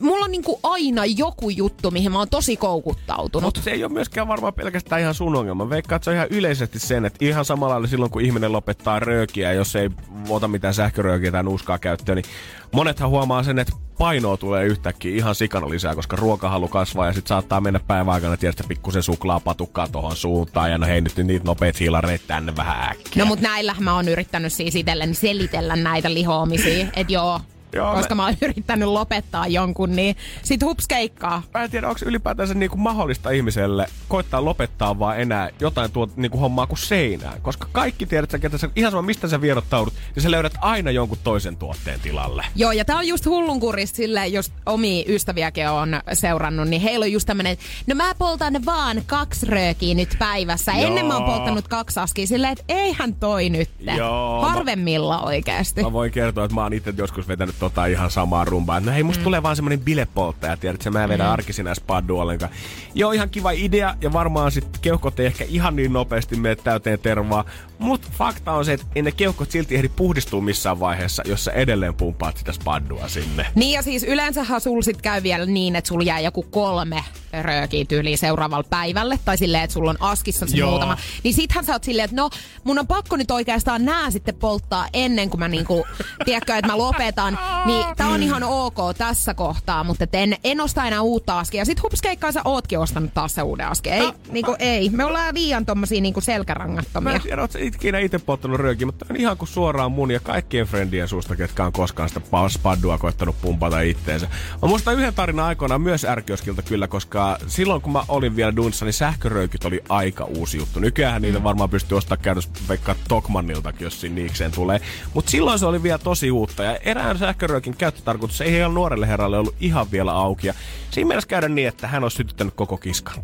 Mulla on niinku aina joku juttu, mihin mä oon tosi koukuttautunut. Mutta se ei ole myöskään varmaan pelkästään ihan sun ongelma. Veikkaan, että se on ihan yleisesti sen, että ihan samalla lailla silloin, kun ihminen lopettaa röökiä, jos ei ota mitään sähköröökiä tai nuuskaa käyttöön, niin monethan huomaa sen, että painoa tulee yhtäkkiä ihan sikana lisää, koska ruokahalu kasvaa ja sitten saattaa mennä päivän aikana tietysti pikkusen suklaapatukkaa tuohon suuntaan ja no hei nyt niitä nopeat hiilareita tänne vähän äkkiä. No mut näillä mä oon yrittänyt siis itselleni selitellä näitä lihoamisia, että joo, Joo, koska mä- mä oon yrittänyt lopettaa jonkun, niin sit hups keikkaa. Mä en tiedä, onko ylipäätänsä niinku mahdollista ihmiselle koittaa lopettaa vaan enää jotain tuot niinku hommaa kuin seinään. Koska kaikki tiedät, sä, ketä sä, ihan sama mistä sä vierottaudut, niin sä löydät aina jonkun toisen tuotteen tilalle. Joo, ja tää on just hullunkurista sille, jos omia ystäviäkin on seurannut, niin heillä on just tämmönen, no mä poltan vaan kaksi röökiä nyt päivässä. Joo. Ennen mä oon polttanut kaksi askia silleen, että eihän toi nyt. Joo, mä- Harvemmilla oikeasti. Mä voin kertoa, että mä oon itse joskus vetänyt tota ihan samaa rumbaa. No hei, musta mm. tulee vaan semmonen bilepolttaja, tiedätkö? Mä en vedä mm. arkisin paddu ollenkaan. Joo, ihan kiva idea, ja varmaan sit keuhkot ei ehkä ihan niin nopeasti mene täyteen tervaa. Mut fakta on se, että ei ne keuhkot silti ehdi puhdistua missään vaiheessa, jos sä edelleen pumpaat sitä spaddua sinne. Niin ja siis yleensähän sul sit käy vielä niin, että sulla jää joku kolme röökiä tyyliin seuraavalle päivälle. Tai silleen, että sulla on askissa se Joo. muutama. Niin sittenhän sä oot silleen, että no mun on pakko nyt oikeastaan nää sitten polttaa ennen kuin mä niinku, tiedätkö, että mä lopetan. Niin tää on ihan ok tässä kohtaa, mutta en, en osta enää uutta askia. Sit hups keikkaa sä ootkin ostanut taas se uuden askia. Ei, niinku ei. Me ollaan liian tommosia niinku Mä selkärangattomia. en tiedä, oot sä ikinä itse polttanut röökiä, mutta on ihan kuin suoraan mun ja kaikkien friendien suusta, ketkä on koskaan sitä pa- spaddua koittanut pumpata itteensä. Mä muistan yhden tarinan aikoinaan myös ärkioskilta kyllä, koska silloin kun mä olin vielä duunissa, niin sähköröykit oli aika uusi juttu. Nykyään niitä varmaan pystyy ostamaan käytössä vaikka Tokmanniltakin, jos siinä niikseen tulee. Mutta silloin se oli vielä tosi uutta ja erään sähköröökin käyttötarkoitus ei ihan nuorelle herralle ollut ihan vielä auki. Ja siinä mielessä käydä niin, että hän olisi sytyttänyt koko kiskan.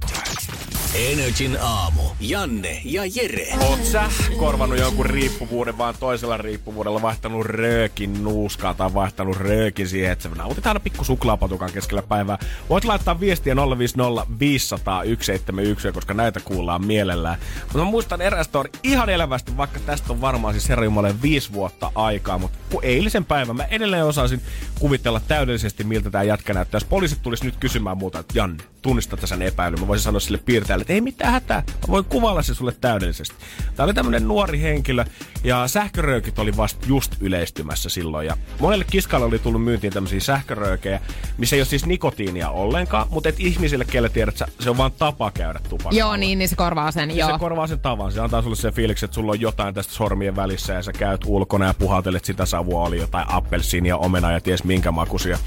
Energin aamu. Janne ja Jere. Oot sä korvannut jonkun riippuvuuden vaan toisella riippuvuudella, vaihtanut röökin nuuskaa tai vaihtanut röökin siihen, että sä nautit aina pikku suklaapatukan keskellä päivää. Voit laittaa viestiä 050 500 171, koska näitä kuullaan mielellään. Mutta mä muistan eräs story ihan elävästi, vaikka tästä on varmaan siis herra viisi vuotta aikaa, mutta kun eilisen päivän mä edelleen osaisin kuvitella täydellisesti, miltä tämä jätkä näyttää. Jos poliisit tulisi nyt kysymään muuta, että Janne, tunnistat sen epäilyn, mä voisin sanoa sille piirtäjälle, että ei mitään hätää, mä voin kuvailla se sulle täydellisesti. Tämä oli tämmönen nuori henkilö ja sähköröökit oli vasta just yleistymässä silloin. Ja monelle kiskalle oli tullut myyntiin tämmöisiä sähköröökejä, missä ei ole siis nikotiinia ollenkaan, mutta et ihmisille, kelle tiedät, se on vaan tapa käydä tupakalla. Joo, niin, niin se korvaa sen, Niin joo. se korvaa sen tavan. Se antaa sulle sen fiiliksen, että sulla on jotain tästä sormien välissä ja sä käyt ulkona ja puhaltelet sitä savua. Oli jotain appelsiinia, omenaa ja ties minkä makuisia.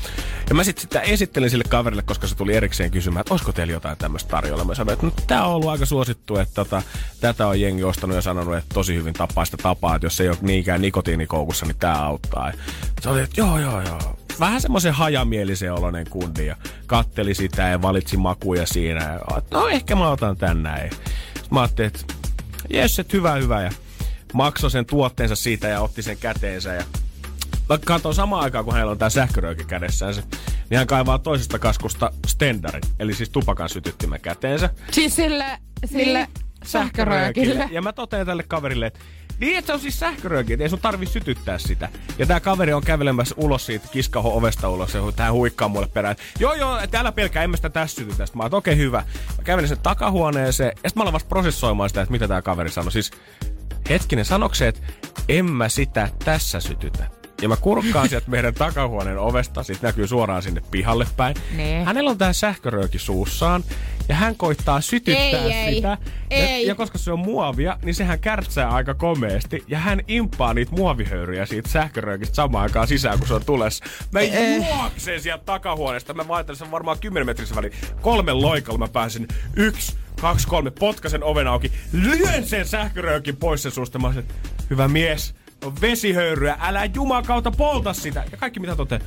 Ja mä sitten sitä esittelin sille kaverille, koska se tuli erikseen kysymään, että olisiko teillä jotain tämmöistä tarjolla. Mä sanoin, että no, tää on ollut aika suosittu, että tota, tätä on jengi ostanut ja sanonut, että tosi hyvin tapaa sitä tapaa, että jos ei ole niinkään nikotiinikoukussa, niin tää auttaa. Se oli, että joo, joo, joo. Vähän semmoisen hajamielisen oloinen kundi ja katteli sitä ja valitsi makuja siinä. Ja, no ehkä mä otan tän näin. Sitten mä ajattelin, että jes, että hyvä, hyvä. Ja maksoi sen tuotteensa siitä ja otti sen käteensä. Ja mä katson samaan aikaan, kun hänellä on tää sähkörööki kädessään, niin hän kaivaa toisesta kaskusta stendarin, eli siis tupakan sytyttimen käteensä. Siis sille, sille niin, sähköröökille. Ja mä totean tälle kaverille, että niin, että se on siis sähkörööki, että ei sun tarvi sytyttää sitä. Ja tää kaveri on kävelemässä ulos siitä kiskaho ovesta ulos ja tähän huikkaa mulle perään. Joo, joo, että älä pelkää, en mä sitä tässä sytytä. Sitten mä oon, okei, okay, hyvä. Mä kävelin sen takahuoneeseen ja sitten mä aloin vasta prosessoimaan sitä, että mitä tää kaveri sanoi. Siis hetkinen, sanokse, että en mä sitä tässä sytytä. Ja mä kurkkaan sieltä meidän takahuoneen ovesta, sit näkyy suoraan sinne pihalle päin. Nee. Hänellä on tää sähkörööki suussaan ja hän koittaa sytyttää Ei, ei, sitä. ei. Ja, ja koska se on muovia, niin sehän kärtsää aika komeesti. Ja hän impaa niitä muovihöyryjä siitä sähköröökistä samaan aikaan sisään, kun se on tulessa. Mä juoksen sieltä takahuoneesta. Mä vaihtelin sen varmaan 10 metrissä väliin. Kolmen loikalla mä pääsin yksi, kaksi, kolme, potkasen oven auki. Lyön sen sähköröökin pois sen suusta. Mä olisin, hyvä mies, on vesihöyryä, älä jumakauta polta sitä. Ja kaikki mitä toteaa.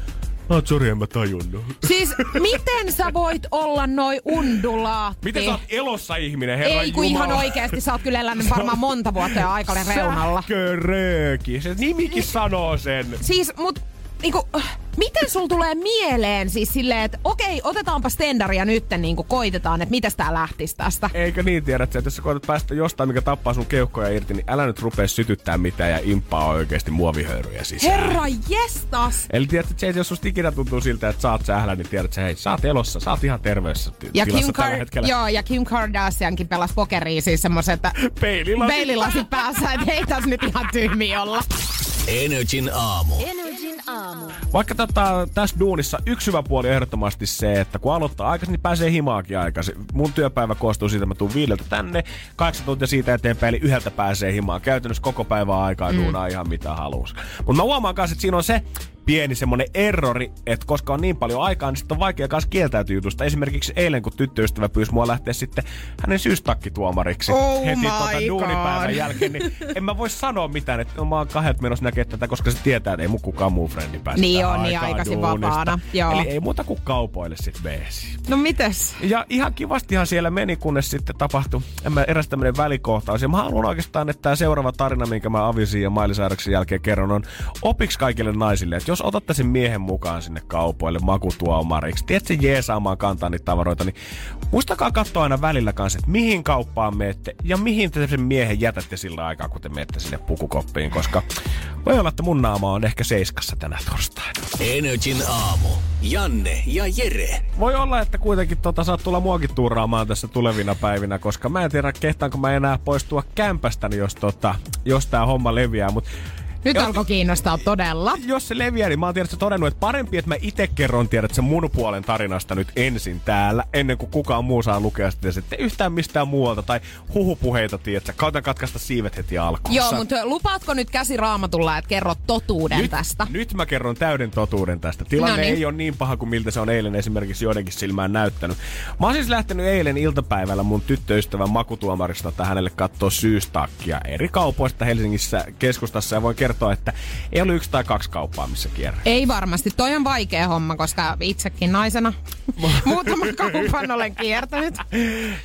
No, sorry, en mä tajunnut. Siis miten sä voit olla noin undulaatti? Miten sä oot elossa ihminen, herra Ei kun Jumala? ihan oikeesti, sä oot kyllä elänyt varmaan monta vuotta jo aikainen reunalla. Sähkörööki. Se nimikin sanoo sen. Siis, mut niinku, miten sul tulee mieleen siis silleen, että okei, otetaanpa stendaria nytten niinku koitetaan, että mitäs tää lähtis tästä? Eikö niin tiedät, että jos sä koetat päästä jostain, mikä tappaa sun keuhkoja irti, niin älä nyt rupea sytyttää mitään ja impaa oikeasti muovihöyryjä sisään. Herra jestas! Eli tiedätkö, että jos susta ikinä tuntuu siltä, että sä oot sählä, niin tiedät, että hei, sä oot elossa, sä oot ihan terveessä Ja tilassa Kim, tällä Kar- hetkellä. joo, ja Kim Kardashiankin pelasi pokeria siis semmoisen, että Peililasit peililasit päässä, että ei tässä nyt ihan tyhmiä olla. Energin aamu. Energin aamu. Vaikka tota, tässä duunissa yksi hyvä puoli on ehdottomasti se, että kun aloittaa aikaisin, niin pääsee himaakin aikaisin. Mun työpäivä koostuu siitä, että mä tuun viideltä tänne, kahdeksan tuntia siitä eteenpäin, eli yhdeltä pääsee himaan. Käytännössä koko päivän aikaa mm. duunaa ihan mitä haluaa. Mutta mä huomaan kanssa, että siinä on se pieni semmonen errori, että koska on niin paljon aikaa, niin sitten on vaikea kanssa kieltäytyä jutusta. Esimerkiksi eilen, kun tyttöystävä pyysi mua lähteä sitten hänen syystakkituomariksi Oh heti my tota duunipäivän jälkeen, niin en mä voi sanoa mitään, että mä oon kahdet menossa näkee tätä, koska se tietää, että ei mun kukaan muu frendi pääse Niin on, niin aikaisin duunista. vapaana, joo. Eli ei muuta kuin kaupoille sit beesi. No mites? Ja ihan kivastihan siellä meni, kunnes sitten tapahtui en mä, eräs tämmönen välikohtaus. Ja mä haluan oikeastaan, että tämä seuraava tarina, minkä mä avisin ja mailisairauksen jälkeen kerron, on opiksi kaikille naisille. Että jos otatte sen miehen mukaan sinne kaupoille makutuomariksi, tiedätkö jeesaamaan kantaa niitä tavaroita, niin muistakaa katsoa aina välillä kanssa, että mihin kauppaan menette ja mihin te sen miehen jätätte sillä aikaa, kun te menette sinne pukukoppiin, koska voi olla, että mun naama on ehkä seiskassa tänä torstaina. Energin aamu. Janne ja Jere. Voi olla, että kuitenkin tota, saat tulla muakin tuuraamaan tässä tulevina päivinä, koska mä en tiedä, kehtaanko mä enää poistua kämpästäni, jos, tota, jos tää homma leviää. Mut Nyt Jos- alkoi kiinnostaa todella. jos se leviää, niin mä oon tiedätkö, todennut, että parempi, että mä itse kerron tiedät sen mun puolen tarinasta nyt ensin täällä, ennen kuin kukaan muu saa lukea sitä sitten yhtään mistään muualta, tai huhupuheita, tiedätkö, kautta katkaista siivet heti alkuun. Joo, mutta lupaatko nyt käsi raamatulla, että kerrot totuuden nyt, tästä? Nyt mä kerron täyden totuuden tästä. Tilanne Noniin. ei ole niin paha kuin miltä se on eilen esimerkiksi joidenkin silmään näyttänyt. Mä oon siis lähtenyt eilen iltapäivällä mun tyttöystävän makutuomarista, että hänelle katsoo syystakkia eri kaupoista Helsingissä keskustassa. Ja voin kertoa, kertoo, että ei ole yksi tai kaksi kauppaa, missä kierrä. Ei varmasti. Toi on vaikea homma, koska itsekin naisena muutaman kaupan olen kiertänyt.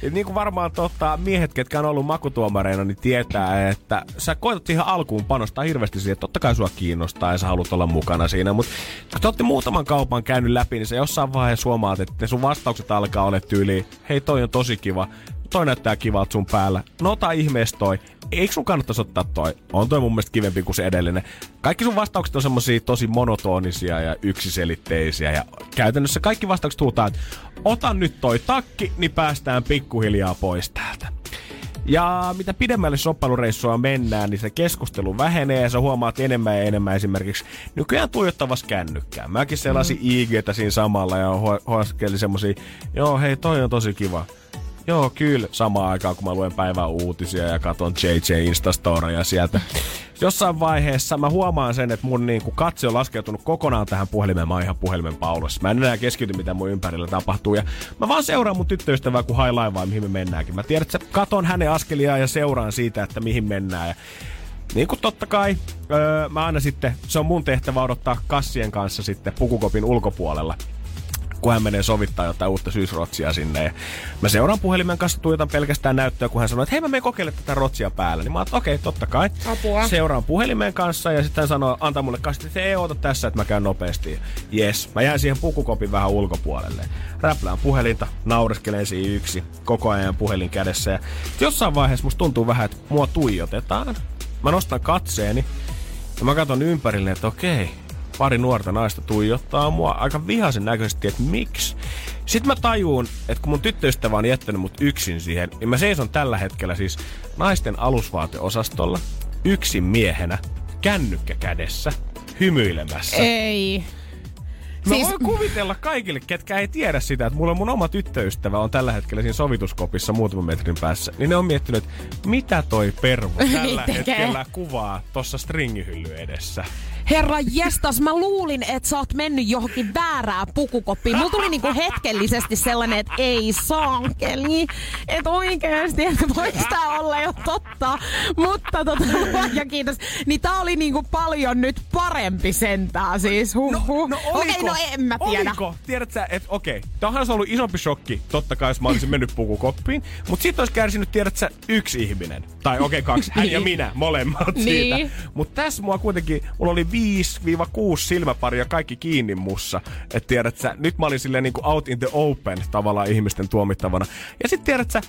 Ja niin kuin varmaan totta, miehet, ketkä on ollut makutuomareina, niin tietää, että sä koetat ihan alkuun panostaa hirveästi siihen, että totta kai sua kiinnostaa ja sä haluat olla mukana siinä. Mutta kun te olette muutaman kaupan käynyt läpi, niin sä jossain vaiheessa huomaat, että sun vastaukset alkaa olla tyyliin, hei toi on tosi kiva, toi näyttää kivalta sun päällä. No ota ihmeessä toi. Eikö sun kannattaisi ottaa toi? On toi mun mielestä kivempi kuin se edellinen. Kaikki sun vastaukset on semmosia tosi monotonisia ja yksiselitteisiä. Ja käytännössä kaikki vastaukset huutaa, että ota nyt toi takki, niin päästään pikkuhiljaa pois täältä. Ja mitä pidemmälle soppailureissua mennään, niin se keskustelu vähenee ja sä huomaat enemmän ja enemmän esimerkiksi nykyään tuijottavas kännykkää. Mäkin selasin mm. IGtä siinä samalla ja huoskeli semmosia, joo hei toi on tosi kiva. Joo, kyllä. Samaan aikaan, kun mä luen päivän uutisia ja katon JJ Instastoria sieltä. Jossain vaiheessa mä huomaan sen, että mun niin kuin katse on laskeutunut kokonaan tähän puhelimeen. Mä oon ihan puhelimen paulossa. Mä en enää keskity, mitä mun ympärillä tapahtuu. Ja mä vaan seuraan mun tyttöystävää, kun hai laivaa, mihin me mennäänkin. Mä tiedän, että katon hänen askeliaan ja seuraan siitä, että mihin mennään. Ja niin kuin totta kai, öö, mä aina sitten, se on mun tehtävä odottaa kassien kanssa sitten pukukopin ulkopuolella kun hän menee sovittaa jotain uutta syysrotsia sinne. Ja mä seuraan puhelimen kanssa, tuijotan pelkästään näyttöä, kun hän sanoo, että hei mä menen kokeilemaan tätä rotsia päällä. Niin mä oon, okei, okay, totta kai. Apua. Seuraan puhelimen kanssa ja sitten hän sanoo, antaa mulle kasti, että ei oota tässä, että mä käyn nopeasti. Yes, mä jään siihen pukukopin vähän ulkopuolelle. Räplään puhelinta, naureskelen siihen yksi, koko ajan puhelin kädessä. Ja jossain vaiheessa musta tuntuu vähän, että mua tuijotetaan. Mä nostan katseeni ja mä katson ympärille, että okei, pari nuorta naista tuijottaa mua aika vihaisen näköisesti, että miksi. Sitten mä tajuun, että kun mun tyttöystävä on jättänyt mut yksin siihen, niin mä seison tällä hetkellä siis naisten alusvaateosastolla yksin miehenä, kännykkä kädessä, hymyilemässä. Ei. Mä siis... voin kuvitella kaikille, ketkä ei tiedä sitä, että mulla mun oma tyttöystävä on tällä hetkellä siinä sovituskopissa muutaman metrin päässä. Niin ne on miettinyt, että mitä toi pervo tällä hetkellä kuvaa tuossa stringihylly edessä. Herra jestas, mä luulin, että sä oot mennyt johonkin väärään pukukoppiin. Mulla tuli niinku hetkellisesti sellainen, että ei saakeli. Että oikeesti, että voiko tää olla jo totta. Mutta tota, ja kiitos. Niin tää oli niinku paljon nyt parempi sentää siis. Huh, huh. No, no okei, okay, no en mä tiedä. Oliko? Tiedät sä, että okei, okay, olisi ollut isompi shokki, totta kai jos mä olisin mennyt pukukoppiin. Mutta sit olisi kärsinyt, tiedät sä, yksi ihminen. Tai okei, okay, kaksi, hän ja niin. minä, molemmat niin. siitä. Mutta tässä mua kuitenkin, mulla oli 5-6 silmäparia kaikki kiinni mussa. Että tiedät sä, nyt mä olin silleen niin kuin out in the open tavallaan ihmisten tuomittavana. Ja sitten tiedät sä,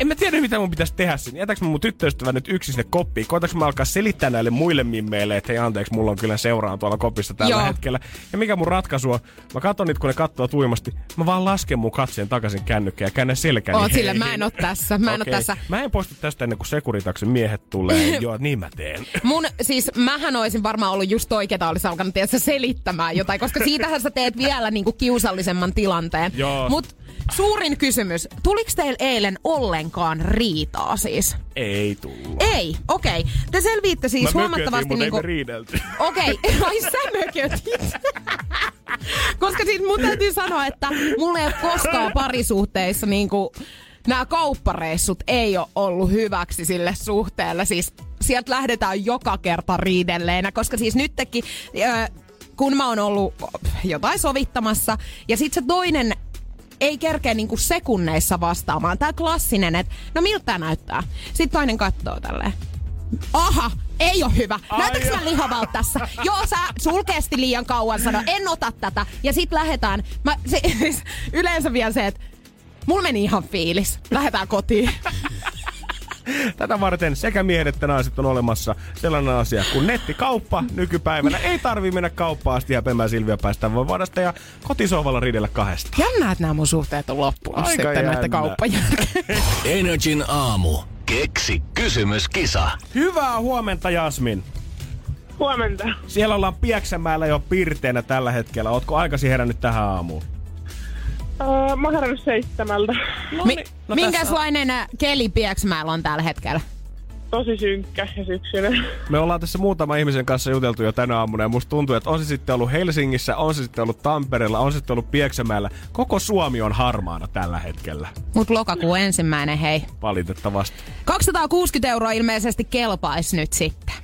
en mä tiedä, mitä mun pitäisi tehdä sinne. Jätäks mä mun tyttöystävä nyt yksin sinne koppiin? Koitaks mä alkaa selittää näille muille mimmeille, että hei anteeksi, mulla on kyllä seuraan tuolla kopissa tällä Joo. hetkellä. Ja mikä mun ratkaisu on? Mä katson niitä, kun ne katsoo tuimasti. Mä vaan lasken mun katseen takaisin kännykkään ja käännän selkäni. Oot sille, mä en oo tässä. Mä en okay. oo tässä. Mä en poistu tästä ennen kuin sekuritaksen miehet tulee. Joo, niin mä teen. Mun, siis mähän olisin varmaan ollut just toi, ketä olisi alkanut selittämään jotain, koska siitähän sä teet vielä niinku kiusallisemman tilanteen. Joo. Suurin kysymys. Tuliko teillä eilen ollenkaan riitaa siis? Ei tullut. Ei, okei. Okay. Te selviitte siis Mä huomattavasti... Niinku... Okei, okay. ai sä mökötit. Koska siis mun täytyy sanoa, että mulla ei ole koskaan parisuhteissa niinku nämä kauppareissut ei ole ollut hyväksi sille suhteelle. Siis sieltä lähdetään joka kerta riidelleenä, koska siis nytkin, kun mä oon ollut jotain sovittamassa, ja sitten se toinen ei kerkeä niinku sekunneissa vastaamaan. Tää klassinen, että no miltä tää näyttää? Sitten toinen katsoo tälleen. Aha, ei ole hyvä. Näytäks mä lihavalta tässä? Joo, sä sulkeesti liian kauan sano, en ota tätä. Ja sit lähetään. Mä, se, yleensä vielä se, että mulla meni ihan fiilis. Lähetään kotiin. Tätä varten sekä miehet että naiset on olemassa sellainen asia kuin nettikauppa nykypäivänä. Ei tarvi mennä kauppaan asti häpemään Silvia päästä voi vuodesta ja kotisohvalla riidellä kahdesta. Jännä, että nämä mun suhteet on loppunut Aika sitten jännä. näiden. Energin aamu. Keksi kysymyskisa. Hyvää huomenta Jasmin. Huomenta. Siellä ollaan Pieksämäellä jo pirteenä tällä hetkellä. Ootko aikasi herännyt tähän aamuun? Uh, mä oon seitsemältä. No, Mi- no minkälainen tässä... keli Pieksämäellä on tällä hetkellä? Tosi synkkä ja syksyinen. Me ollaan tässä muutama ihmisen kanssa juteltu jo tänä aamuna ja musta tuntuu, että on se sitten ollut Helsingissä, on se sitten ollut Tampereella, on se sitten ollut Pieksämäellä. Koko Suomi on harmaana tällä hetkellä. Mut lokakuun ensimmäinen, hei. Valitettavasti. 260 euroa ilmeisesti kelpaisi nyt sitten.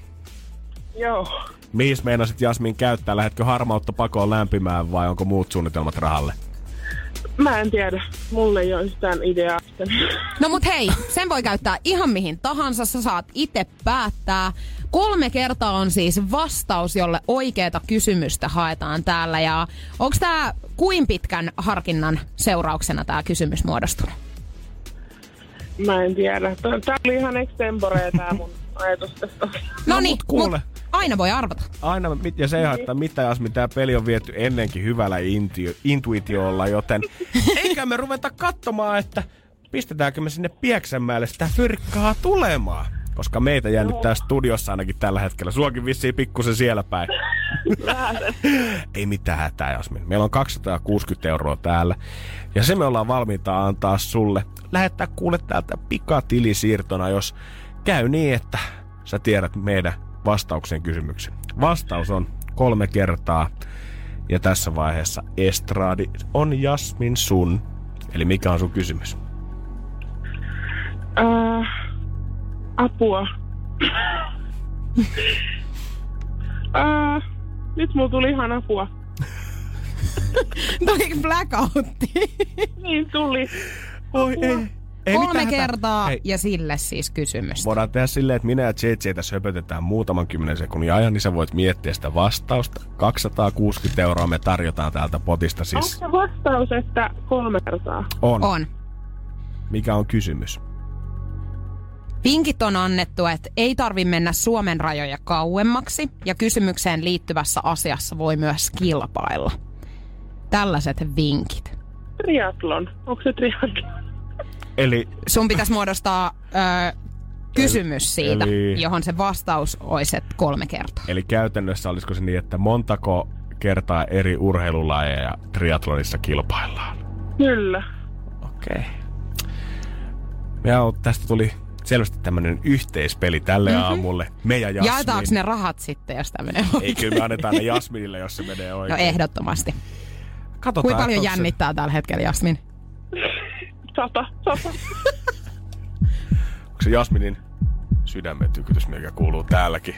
Joo. Mihin meinasit Jasmin käyttää? Lähetkö harmautta pakoon lämpimään vai onko muut suunnitelmat rahalle? Mä en tiedä. Mulle ei ole yhtään ideaa. No mut hei, sen voi käyttää ihan mihin tahansa, sä saat itse päättää. Kolme kertaa on siis vastaus, jolle oikeeta kysymystä haetaan täällä. Ja onko tämä kuin pitkän harkinnan seurauksena tämä kysymys muodostunut? Mä en tiedä. Tää oli ihan extempore tää mun ajatus tästä. No niin, mut kuule. Aina voi arvata. Aina, ja se ei haittaa mitään, jos tämä peli on viety ennenkin hyvällä intio, intuitiolla, joten eikä me ruveta katsomaan, että pistetäänkö me sinne Pieksämäelle sitä fyrkkaa tulemaan. Koska meitä jännittää studiossa ainakin tällä hetkellä. Suokin vissiin pikkusen siellä päin. Ei mitään hätää, Jasmin. Meillä on 260 euroa täällä. Ja se me ollaan valmiita antaa sulle. Lähettää kuule täältä pikatilisiirtona, jos käy niin, että sä tiedät meidän vastauksen kysymyksen. Vastaus on kolme kertaa. Ja tässä vaiheessa Estradi on Jasmin sun. Eli mikä on sun kysymys? Äh, apua. äh, nyt mulla tuli ihan apua. Tuliko blackoutti? Niin tuli. Oi ei. Ei Kolme kertaa Hei, ja sille siis kysymys. Voidaan tehdä silleen, että minä ja JJ tässä höpötetään muutaman kymmenen sekunnin ajan, niin sä voit miettiä sitä vastausta. 260 euroa me tarjotaan täältä potista Onko siis. se vastaus, että kolme kertaa? On. On. Mikä on kysymys? Vinkit on annettu, että ei tarvi mennä Suomen rajoja kauemmaksi ja kysymykseen liittyvässä asiassa voi myös kilpailla. Tällaiset vinkit. Triatlon. Onko se triatlon? Eli Sun pitäisi muodostaa ö, kysymys siitä, eli- johon se vastaus olisi, kolme kertaa. Eli käytännössä olisiko se niin, että montako kertaa eri urheilulajeja triatlonissa kilpaillaan? Kyllä. Okei. Ja tästä tuli selvästi tämmönen yhteispeli tälle mm-hmm. aamulle. Me ja Jasmin. Jaetaanko ne rahat sitten, jos tämä menee Ei oikein? kyllä me annetaan ne Jasminille, jos se menee No oikein. ehdottomasti. Katsotaan, Kuinka paljon onko se- jännittää tällä hetkellä, Jasmin? Sata. Sata. Onko se Jasminin sydämen tykytys, mikä kuuluu täälläkin?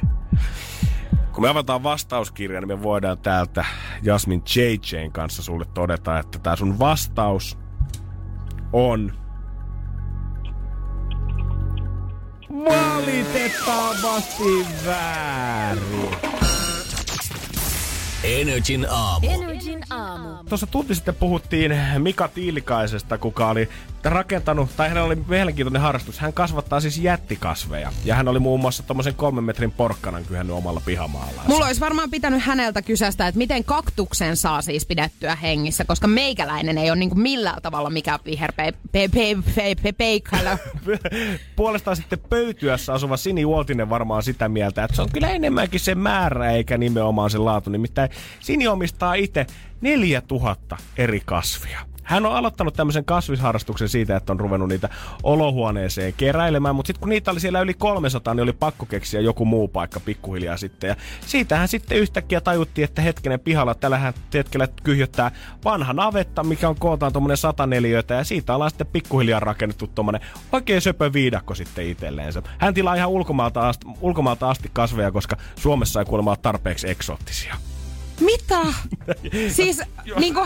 Kun me avataan vastauskirja, niin me voidaan täältä Jasmin JJn kanssa sulle todeta, että tämä sun vastaus on... Valitettavasti väärin. Energin aamu. Energin aamu. Tuossa tunti sitten puhuttiin Mika Tiilikaisesta, kuka oli rakentanut, tai hänellä oli mielenkiintoinen harrastus. Hän kasvattaa siis jättikasveja. Ja hän oli muun muassa tommosen kolmen metrin porkkanan kyhännyt omalla pihamaallaan. Mulla olisi varmaan pitänyt häneltä kysästä, että miten kaktuksen saa siis pidettyä hengissä, koska meikäläinen ei ole niinku millään tavalla mikä viherpeikkälä. Puolestaan sitten pöytyässä asuva Sini Uotinen varmaan sitä mieltä, että se on kyllä enemmänkin se määrä eikä nimenomaan se laatu. Nimittäin Sini omistaa itse 4000 eri kasvia. Hän on aloittanut tämmöisen kasvisharrastuksen siitä, että on ruvennut niitä olohuoneeseen keräilemään, mutta sitten kun niitä oli siellä yli 300, niin oli pakko keksiä joku muu paikka pikkuhiljaa sitten. Ja siitähän sitten yhtäkkiä tajuttiin, että hetkinen pihalla tällä hetkellä kyhjöttää vanha navetta, mikä on kooltaan tuommoinen 104 ja siitä ollaan sitten pikkuhiljaa rakennettu tuommoinen oikein söpö viidakko sitten itselleensä. Hän tilaa ihan ulkomaalta asti, ulkomaalta asti kasveja, koska Suomessa ei kuulemma ole tarpeeksi eksoottisia. Mitä? Siis niinku,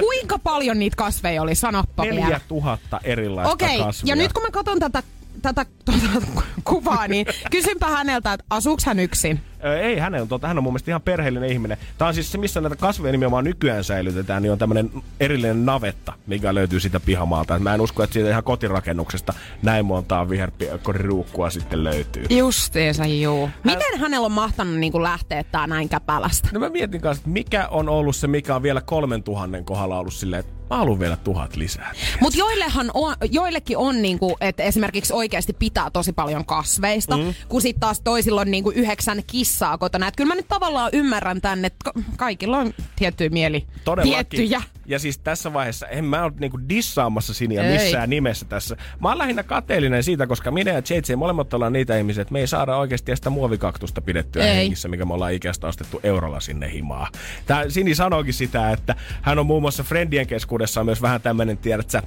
kuinka paljon niitä kasveja oli? Sanoppa vielä. 4000 erilaista Okei, kasvia. ja nyt kun mä katson tätä, tätä tuota, kuvaa, niin kysynpä häneltä, että asuuks hän yksin? Ei, hän on, tuota, hän on mun mielestä ihan perheellinen ihminen. Tämä on siis se, missä näitä kasveja nimenomaan nykyään säilytetään, niin on tämmöinen erillinen navetta, mikä löytyy siitä pihamaalta. Mä en usko, että siitä ihan kotirakennuksesta näin montaa viherkoriruukkua sitten löytyy. Justiinsa juu. Miten hänellä on mahtanut niinku lähteä tää näin käpälästä? No mä mietin kanssa, että mikä on ollut se, mikä on vielä 3000 kohdalla ollut silleen, että mä haluan vielä tuhat lisää. Mut joillehan on, joillekin on niinku, että esimerkiksi oikeasti pitää tosi paljon kasveista, mm. kun sit taas toisilla on niinku yhdeksän kissaa kotona. Et kyllä mä nyt tavallaan ymmärrän tänne, että ka- kaikilla on tiettyjä mieli. Todellakin. Tiettyjä. Ja siis tässä vaiheessa en mä ole niinku dissaamassa Siniä Ei. missään nimessä tässä. Mä oon lähinnä kateellinen siitä, koska minä ja JJ molemmat ollaan niitä ihmisiä, että me ei saada oikeasti sitä muovikaktusta pidettyä Ei. hengissä, mikä me ollaan ikästä ostettu eurolla sinne himaa. Tää Sini sanoikin sitä, että hän on muun muassa friendien keskuudessa myös vähän tämmöinen, tiedät sä,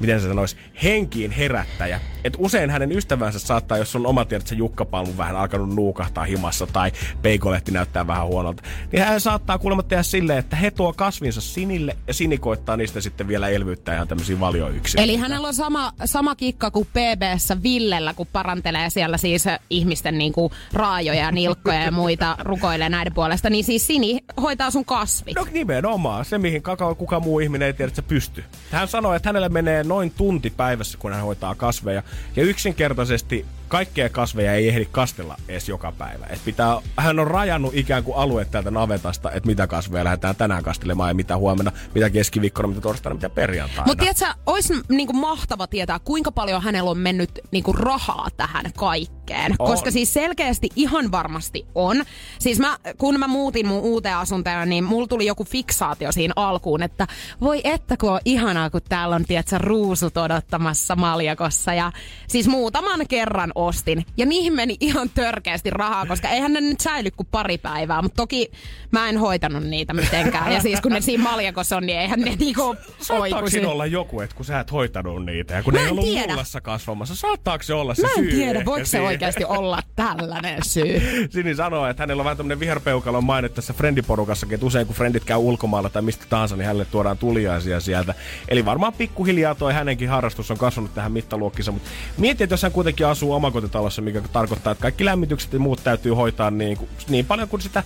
miten se sanoisi, henkiin herättäjä. Et usein hänen ystävänsä saattaa, jos on oma tiedät, se jukkapalmu vähän alkanut nuukahtaa himassa tai peikolehti näyttää vähän huonolta, niin hän saattaa kuulemma tehdä silleen, että he tuo kasvinsa Sinille ja Sini koittaa niistä sitten vielä elvyttää ihan tämmöisiä valioyksiä. Eli hänellä on sama, sama kikka kuin PBssä Villellä, kun parantelee siellä siis ihmisten niinku raajoja ja nilkkoja ja muita rukoilee näiden puolesta. Niin siis Sini hoitaa sun kasvit. No nimenomaan, se mihin kaka, kuka muu ihminen ei tiedä, että se pystyy. Hän sanoi, että hänelle menee noin tunti päivässä, kun hän hoitaa kasveja. Ja yksinkertaisesti kaikkea kasveja ei ehdi kastella edes joka päivä. Et pitää, hän on rajannut ikään kuin alueet täältä navetasta, että mitä kasveja lähdetään tänään kastelemaan ja mitä huomenna, mitä keskiviikkona, mitä torstaina, mitä perjantaina. Mutta tiedätkö, olisi niinku mahtava tietää, kuinka paljon hänellä on mennyt niinku rahaa tähän kaikkeen. On. Koska siis selkeästi ihan varmasti on. Siis mä, kun mä muutin mun uuteen asuntoon, niin mulla tuli joku fiksaatio siinä alkuun, että voi että kun on ihanaa, kun täällä on, tiedätkö, ruusut odottamassa maljakossa. Ja siis muutaman kerran ostin. Ja niihin meni ihan törkeästi rahaa, koska eihän ne nyt säily kuin pari päivää. Mutta toki mä en hoitanut niitä mitenkään. Ja siis kun ne siinä maljakossa on, niin eihän ne niinku Saattaako siinä olla joku, että kun sä et hoitanut niitä ja kun Mä ne ei ollut tiedä. mullassa kasvamassa, saattaako se olla se Mä en syy? tiedä, voiko se? Oikeasti olla tällainen syy. Sini sanoo, että hänellä on vähän tämmönen viherpeukalon maine tässä friendiporukassakin, että usein kun friendit käy ulkomailla tai mistä tahansa, niin hänelle tuodaan tuliaisia sieltä. Eli varmaan pikkuhiljaa toi hänenkin harrastus on kasvanut tähän mittaluokkissa, mutta mieti, että jos hän kuitenkin asuu omakotitalossa, mikä tarkoittaa, että kaikki lämmitykset ja muut täytyy hoitaa niin, kuin, niin paljon kuin sitä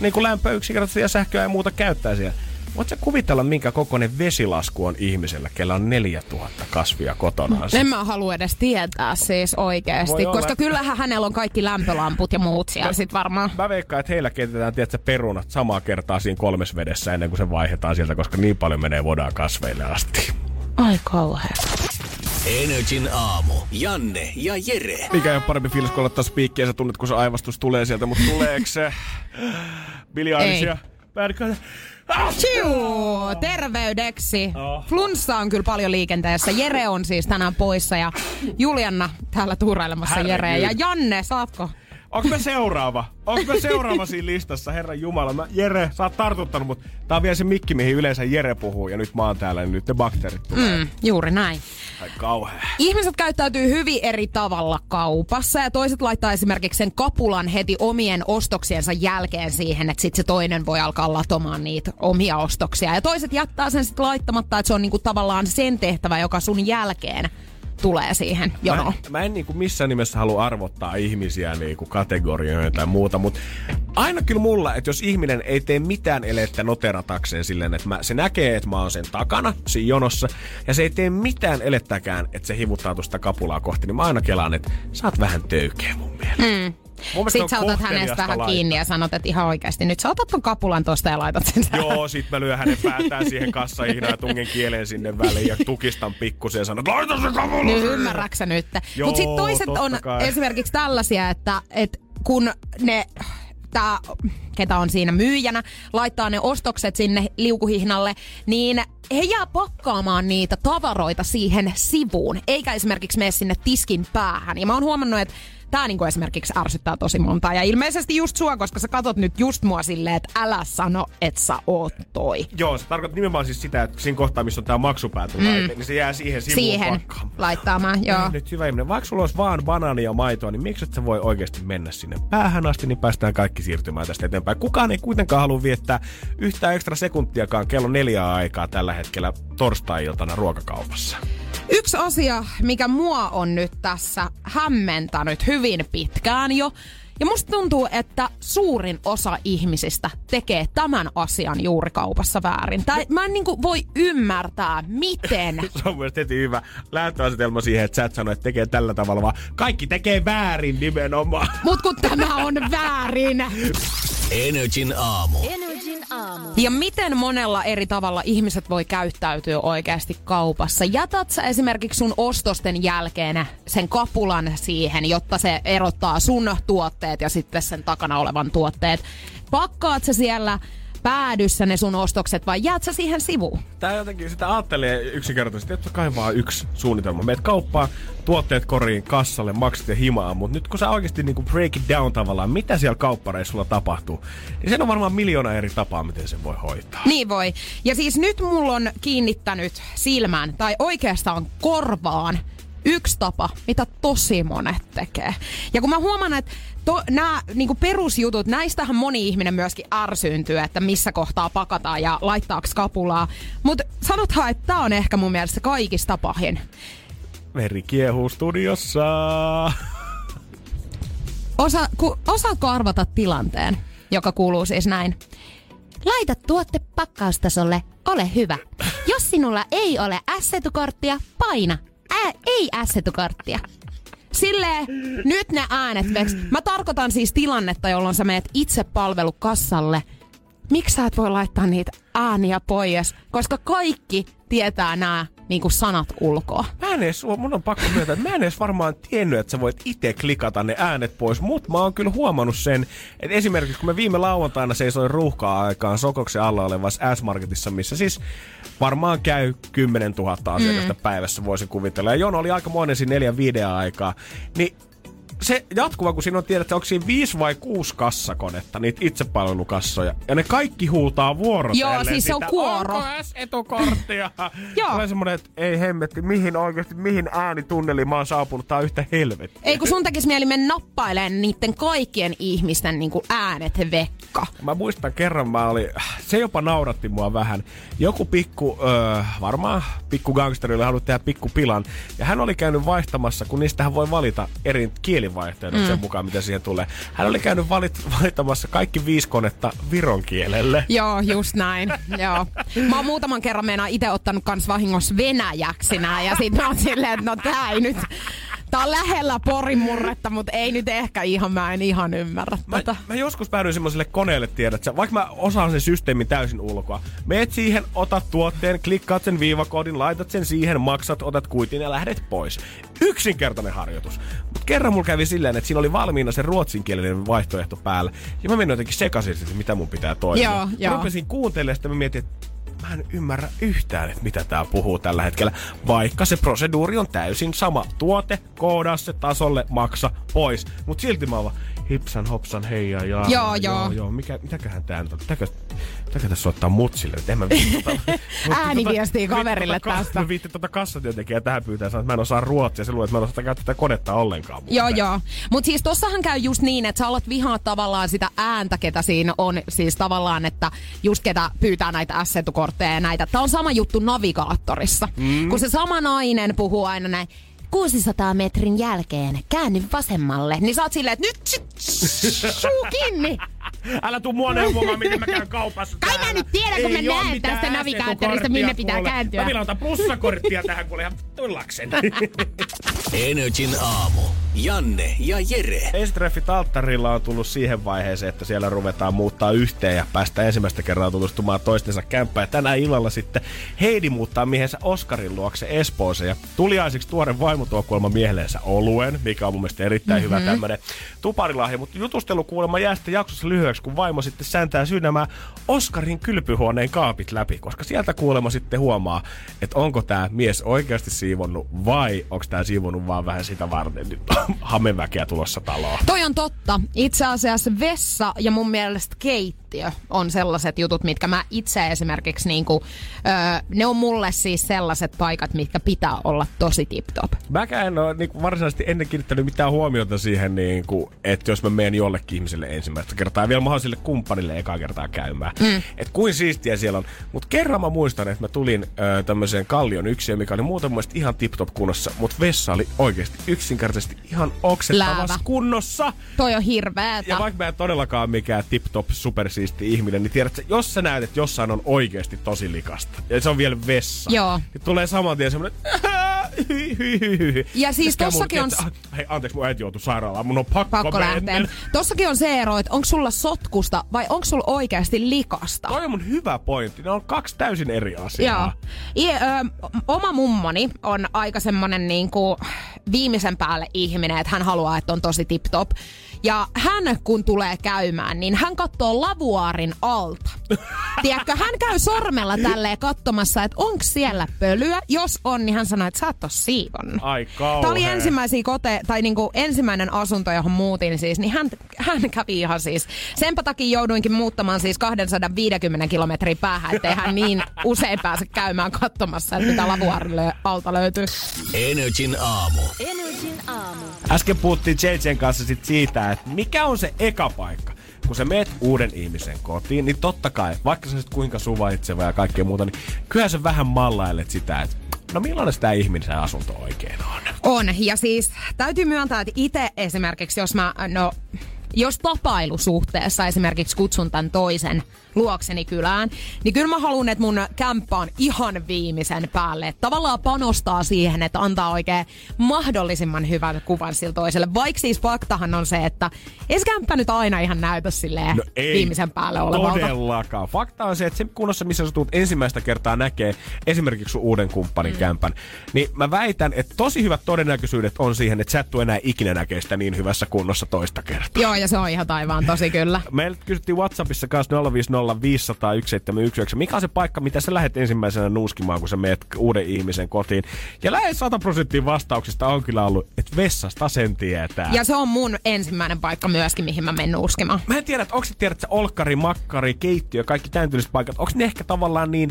niin kuin lämpöä yksinkertaisesti ja sähköä ja muuta käyttää siellä. Voit sä kuvitella, minkä kokoinen vesilasku on ihmisellä, kellä on 4000 kasvia kotonaan? En mä halua edes tietää siis olla, koska kyllähän hänellä on kaikki lämpölamput ja muut siellä sit varmaan. Mä veikkaan, että heillä keitetään, tiedätkö, perunat samaa kertaa siinä kolmes vedessä ennen kuin se vaihdetaan sieltä, koska niin paljon menee vodaa kasveille asti. Ai kauhea. Energin aamu. Janne ja Jere. Mikä ei ole parempi fiilis, kun ottaa spiikkiä, sä tunnet, kun se aivastus tulee sieltä, mutta tuleeko se ja Bad! Chiu, terveydeksi. Oh. Flunssa on kyllä paljon liikenteessä. Jere on siis tänään poissa ja Julianna täällä tuurailemassa Herregud. Jere. Ja Janne, saatko? Onko me seuraava? Onko me seuraava siinä listassa, herran Jumala? Mä, Jere, sä oot tartuttanut, mutta tää on vielä se mikki, mihin yleensä Jere puhuu, ja nyt mä oon täällä, niin nyt ne bakteerit tulee. Mm. Juuri näin. Ai kauhea. Ihmiset käyttäytyy hyvin eri tavalla kaupassa ja toiset laittaa esimerkiksi sen kapulan heti omien ostoksiensa jälkeen siihen, että sitten se toinen voi alkaa latomaan niitä omia ostoksia. Ja toiset jättää sen sitten laittamatta, että se on niinku tavallaan sen tehtävä, joka sun jälkeen tulee siihen Mä, jonoon. mä en niinku missään nimessä halua arvottaa ihmisiä niinku kategorioihin tai muuta, mutta aina kyllä mulla, että jos ihminen ei tee mitään elettä noteratakseen silleen, että mä, se näkee, että mä oon sen takana siinä jonossa, ja se ei tee mitään elettäkään, että se hivuttaa tuosta kapulaa kohti, niin mä aina kelaan, että sä oot vähän töykeä mun mielestä. Mm. Sitten sä otat hänestä vähän kiinni ja sanot, että ihan oikeasti nyt sä otat ton kapulan tosta ja laitat sen tähän. Joo, sit mä lyön hänen päätään siihen kassaihin ja tungen kielen sinne väliin ja tukistan pikkusen ja sanon, laita se kapula Niin siihen." ymmärrätkö sä nyt? Mutta sitten toiset on kai. esimerkiksi tällaisia, että, että kun ne tää, ketä on siinä myyjänä, laittaa ne ostokset sinne liukuhihnalle, niin he jää pakkaamaan niitä tavaroita siihen sivuun, eikä esimerkiksi mene sinne tiskin päähän. Ja mä oon huomannut, että Tää niinku esimerkiksi ärsyttää tosi montaa. Ja ilmeisesti just sua, koska sä katot nyt just mua silleen, että älä sano, että sä oot toi. Joo, se tarkoittaa nimenomaan siis sitä, että siinä kohtaa, missä on tää maksupäätulaite, mm. niin se jää siihen sivuun Siihen pakkaamaan. laittaamaan, joo. Nyt hyvä ihminen, vaikka sulla olisi vaan banaania ja maitoa, niin miksi et sä voi oikeasti mennä sinne päähän asti, niin päästään kaikki siirtymään tästä eteenpäin. Kukaan ei kuitenkaan halua viettää yhtään ekstra sekuntiakaan kello neljää aikaa tällä hetkellä torstai-iltana ruokakaupassa. Yksi asia, mikä mua on nyt tässä hämmentänyt hyvin pitkään jo, ja musta tuntuu, että suurin osa ihmisistä tekee tämän asian juuri kaupassa väärin. Tai mä en niinku voi ymmärtää, miten. Se on mielestäni heti hyvä lähtöasetelma siihen, että sä et sano, että tekee tällä tavalla, vaan kaikki tekee väärin nimenomaan. Mut kun tämä on väärin. Energin aamu. Ja miten monella eri tavalla ihmiset voi käyttäytyä oikeasti kaupassa? Jätät sä esimerkiksi sun ostosten jälkeen sen kapulan siihen, jotta se erottaa sun tuotteet ja sitten sen takana olevan tuotteet. Pakkaat sä siellä päädyssä ne sun ostokset vai jäät sä siihen sivuun? Tää jotenkin sitä ajattelee yksinkertaisesti, että kai vaan yksi suunnitelma. Meet kauppaan, tuotteet koriin, kassalle, maksat ja himaa, mutta nyt kun sä oikeasti niinku break it down tavallaan, mitä siellä kauppareissulla tapahtuu, niin sen on varmaan miljoona eri tapaa, miten sen voi hoitaa. Niin voi. Ja siis nyt mulla on kiinnittänyt silmään, tai oikeastaan korvaan, yksi tapa, mitä tosi monet tekee. Ja kun mä huomaan, että to, nämä niinku perusjutut, näistähän moni ihminen myöskin ärsyyntyy, että missä kohtaa pakataan ja laittaako kapulaa. Mutta sanothan, että tämä on ehkä mun mielestä kaikista pahin. Veri kiehuu studiossa. Osa, ku, osaatko arvata tilanteen, joka kuuluu siis näin? Laita tuotte pakkaustasolle, ole hyvä. Jos sinulla ei ole assetukorttia, paina ei assetukorttia. Silleen, nyt ne äänet veks. Mä tarkoitan siis tilannetta, jolloin sä meet itse palvelukassalle. Miksi sä et voi laittaa niitä ääniä pois? Koska kaikki tietää nämä niinku sanat ulkoa. Mä en edes, mun on pakko myöntää, että mä en edes varmaan tiennyt, että sä voit itse klikata ne äänet pois, mutta mä oon kyllä huomannut sen, että esimerkiksi kun me viime lauantaina seisoin ruuhkaa aikaan Sokoksen alla olevassa S-Marketissa, missä siis varmaan käy 10 000 asiakasta mm. päivässä, voisin kuvitella. Ja Jon oli aika monen siinä neljän viiden aikaa. Niin se jatkuva, kun siinä on tiedät, että onko siinä viisi vai kuusi kassakonetta, niitä itsepalvelukassoja. Ja ne kaikki huutaa vuorotellen Joo, siis se on sitä, kuoro. Onko etukorttia? Joo. Tulee semmonen, että ei hemmetti, mihin oikeasti, mihin äänitunneliin mä oon saapunut, tää on yhtä helvettiä. Ei kun sun tekis mieli mennä nappailemaan niiden kaikkien ihmisten niinku äänet vekka. Mä muistan kerran mä oli, se jopa nauratti mua vähän. Joku pikku, öö, varmaan pikku gangsteri oli halunnut tehdä pikku pilan. Ja hän oli käynyt vaihtamassa, kun niistähän voi valita eri kielivaihtoehdot mm. sen mukaan, mitä siihen tulee. Hän oli käynyt valit, valittamassa kaikki viisi konetta viron kielelle. Joo, just näin. Joo. Mä oon muutaman kerran meinaa itse ottanut kans vahingossa venäjäksi nää, ja sit mä oon silleen, että no tää ei nyt... Tää on lähellä Porin murretta, mutta ei nyt ehkä ihan, mä en ihan ymmärrä Mä, tätä. mä joskus päädyin semmoiselle koneelle, tiedät sä, vaikka mä osaan sen systeemin täysin ulkoa. Meet siihen, otat tuotteen, klikkaat sen viivakoodin, laitat sen siihen, maksat, otat kuitin ja lähdet pois. Yksinkertainen harjoitus. Mutta kerran mulla kävi silleen, että siinä oli valmiina se ruotsinkielinen vaihtoehto päällä. Ja mä menin jotenkin sekaisin, että mitä mun pitää toimia. Joo, Mä joo. rupesin kuuntelemaan sitä, mä mietin, että mä en ymmärrä yhtään, että mitä tää puhuu tällä hetkellä. Vaikka se proseduuri on täysin sama. Tuote, koodaa se tasolle, maksa, pois. Mut silti mä oon vaan, hipsan hopsan hei ja jaa. Joo, joo. joo. Mikä, mitäköhän tää nyt on? Pitääkö, pitääkö tässä soittaa mutsille? En mä viitti tota, Ääniviestiä tota- kaverille tota, tästä. Mä viitti tota kassatyöntekijää tähän pyytää, sanoa, että mä en osaa ruotsia. Se luulee, että mä en osaa käyttää tätä konetta ollenkaan. Joo, joo. Mutta siis tossahan käy just niin, että sä alat vihaa tavallaan sitä ääntä, ketä siinä on. Siis tavallaan, että just ketä pyytää näitä assetukortteja ja näitä. Tää on sama juttu navigaattorissa. Mm. Kun se sama nainen puhuu aina näin, 600 metrin jälkeen käänny vasemmalle. Niin sä oot silleen, että nyt sit, suu kiinni. Älä tuu mua neuvomaan, miten mä käyn kaupassa Kai mä nyt tiedän, kun mä näen tästä navigaattorista, minne pitää mulle. kääntyä. Mä vielä otan plussakorttia tähän kuule ihan tullakseen. Energin aamu. Janne ja Jere. Ensitreffit alttarilla on tullut siihen vaiheeseen, että siellä ruvetaan muuttaa yhteen ja päästä ensimmäistä kertaa tutustumaan toistensa kämppään. Ja tänään illalla sitten Heidi muuttaa miehensä Oskarin luokse Espooseen ja tuliaisiksi tuoren vaimo tuo kuulemma miehellensä oluen, mikä on mun mielestä erittäin mm-hmm. hyvä tämmönen tuparilahja. Mutta jutustelu kuulemma jää sitten jaksossa lyhyeksi, kun vaimo sitten sääntää syynämään Oskarin kylpyhuoneen kaapit läpi, koska sieltä kuulemma sitten huomaa, että onko tämä mies oikeasti siivonnut vai onko tämä siivonnut vaan vähän sitä varten. Nyt hameväkeä tulossa taloon. Toi on totta. Itse asiassa vessa ja mun mielestä keittiö on sellaiset jutut, mitkä mä itse esimerkiksi niinku, öö, ne on mulle siis sellaiset paikat, mitkä pitää olla tosi tip-top. Mäkään en ole niin varsinaisesti ennen kiinnittänyt mitään huomiota siihen, niin kuin, että jos mä menen jollekin ihmiselle ensimmäistä kertaa ja vielä mahdolliselle kumppanille ekaa kertaa käymään. Mm. Että kuin siistiä siellä on. Mutta kerran mä muistan, että mä tulin ö, tämmöiseen kallion yksiöön, mikä oli muuten mielestä ihan tip-top kunnossa, mutta vessa oli oikeasti yksinkertaisesti ihan oksettavassa Läävä. kunnossa. Toi on hirveetä. Ja vaikka mä en todellakaan mikään tip-top supersiisti ihminen, niin tiedät, että jos sä näet, että jossain on oikeasti tosi likasta, ja se on vielä vessa, Joo. niin tulee saman tien semmoinen, hyi, hyi, hyi, hyi. Ja siis käy tossakin on- että, "Ah, Hei, anteeksi, mun äiti joutui sairaalaan, mun on pakko, Pakko lähteä. Tossakin on se ero, että onko sulla sotkusta vai onko sulla oikeasti likasta. Toi on mun hyvä pointti. Ne on kaksi täysin eri asiaa. Joo. I, ö, oma mummoni on aika semmonen niinku viimeisen päälle ihminen, että hän haluaa, että on tosi tip-top. Ja hän kun tulee käymään, niin hän katsoo lavuaarin alta. Tiedätkö, hän käy sormella tälleen katsomassa, että onko siellä pölyä. Jos on, niin hän sanoo, että sä et ole siivonnut. Ai kauhea. Tämä oli ensimmäisiä kote, tai niinku ensimmäinen asunto, johon muutin siis, niin hän, hän kävi ihan siis. Senpä takia jouduinkin muuttamaan siis 250 kilometrin päähän, ettei hän niin usein pääse käymään katsomassa, että mitä lavuaarille alta löytyy. Energin aamu. Energin aamu. Äsken puhuttiin JJn kanssa sit siitä, että mikä on se eka paikka. Kun sä meet uuden ihmisen kotiin, niin totta kai, vaikka sä kuinka suvaitseva ja kaikkea muuta, niin kyllä sä vähän mallailet sitä, että no millainen tämä ihmisen asunto oikein on. On, ja siis täytyy myöntää, että itse esimerkiksi, jos mä, no, jos tapailusuhteessa esimerkiksi kutsun tämän toisen luokseni kylään, niin kyllä mä haluan, että mun kämppä on ihan viimeisen päälle. Että tavallaan panostaa siihen, että antaa oikein mahdollisimman hyvän kuvan sille toiselle. Vaikka siis faktahan on se, että ei se kämppä nyt aina ihan näytä silleen No ei viimeisen päälle olevalta. Todellakaan. Fakta on se, että se kunnossa, missä sä tulet ensimmäistä kertaa näkee esimerkiksi sun uuden kumppanin mm. kämpän, niin mä väitän, että tosi hyvät todennäköisyydet on siihen, että sä et enää ikinä näkee sitä niin hyvässä kunnossa toista kertaa. Joo, ja se on ihan taivaan tosi kyllä. Meiltä kysyttiin Whatsappissa kanssa 050 500 1719. Mikä on se paikka, mitä sä lähdet ensimmäisenä nuuskimaan, kun sä meet uuden ihmisen kotiin? Ja lähes 100 prosenttia vastauksista on kyllä ollut, että vessasta sen tietää. Ja se on mun ensimmäinen paikka myöskin, mihin mä menen nuuskimaan. Mä en tiedä, että onko se tiedät, että olkkari, makkari, keittiö, kaikki tämän paikat, onko ne ehkä tavallaan niin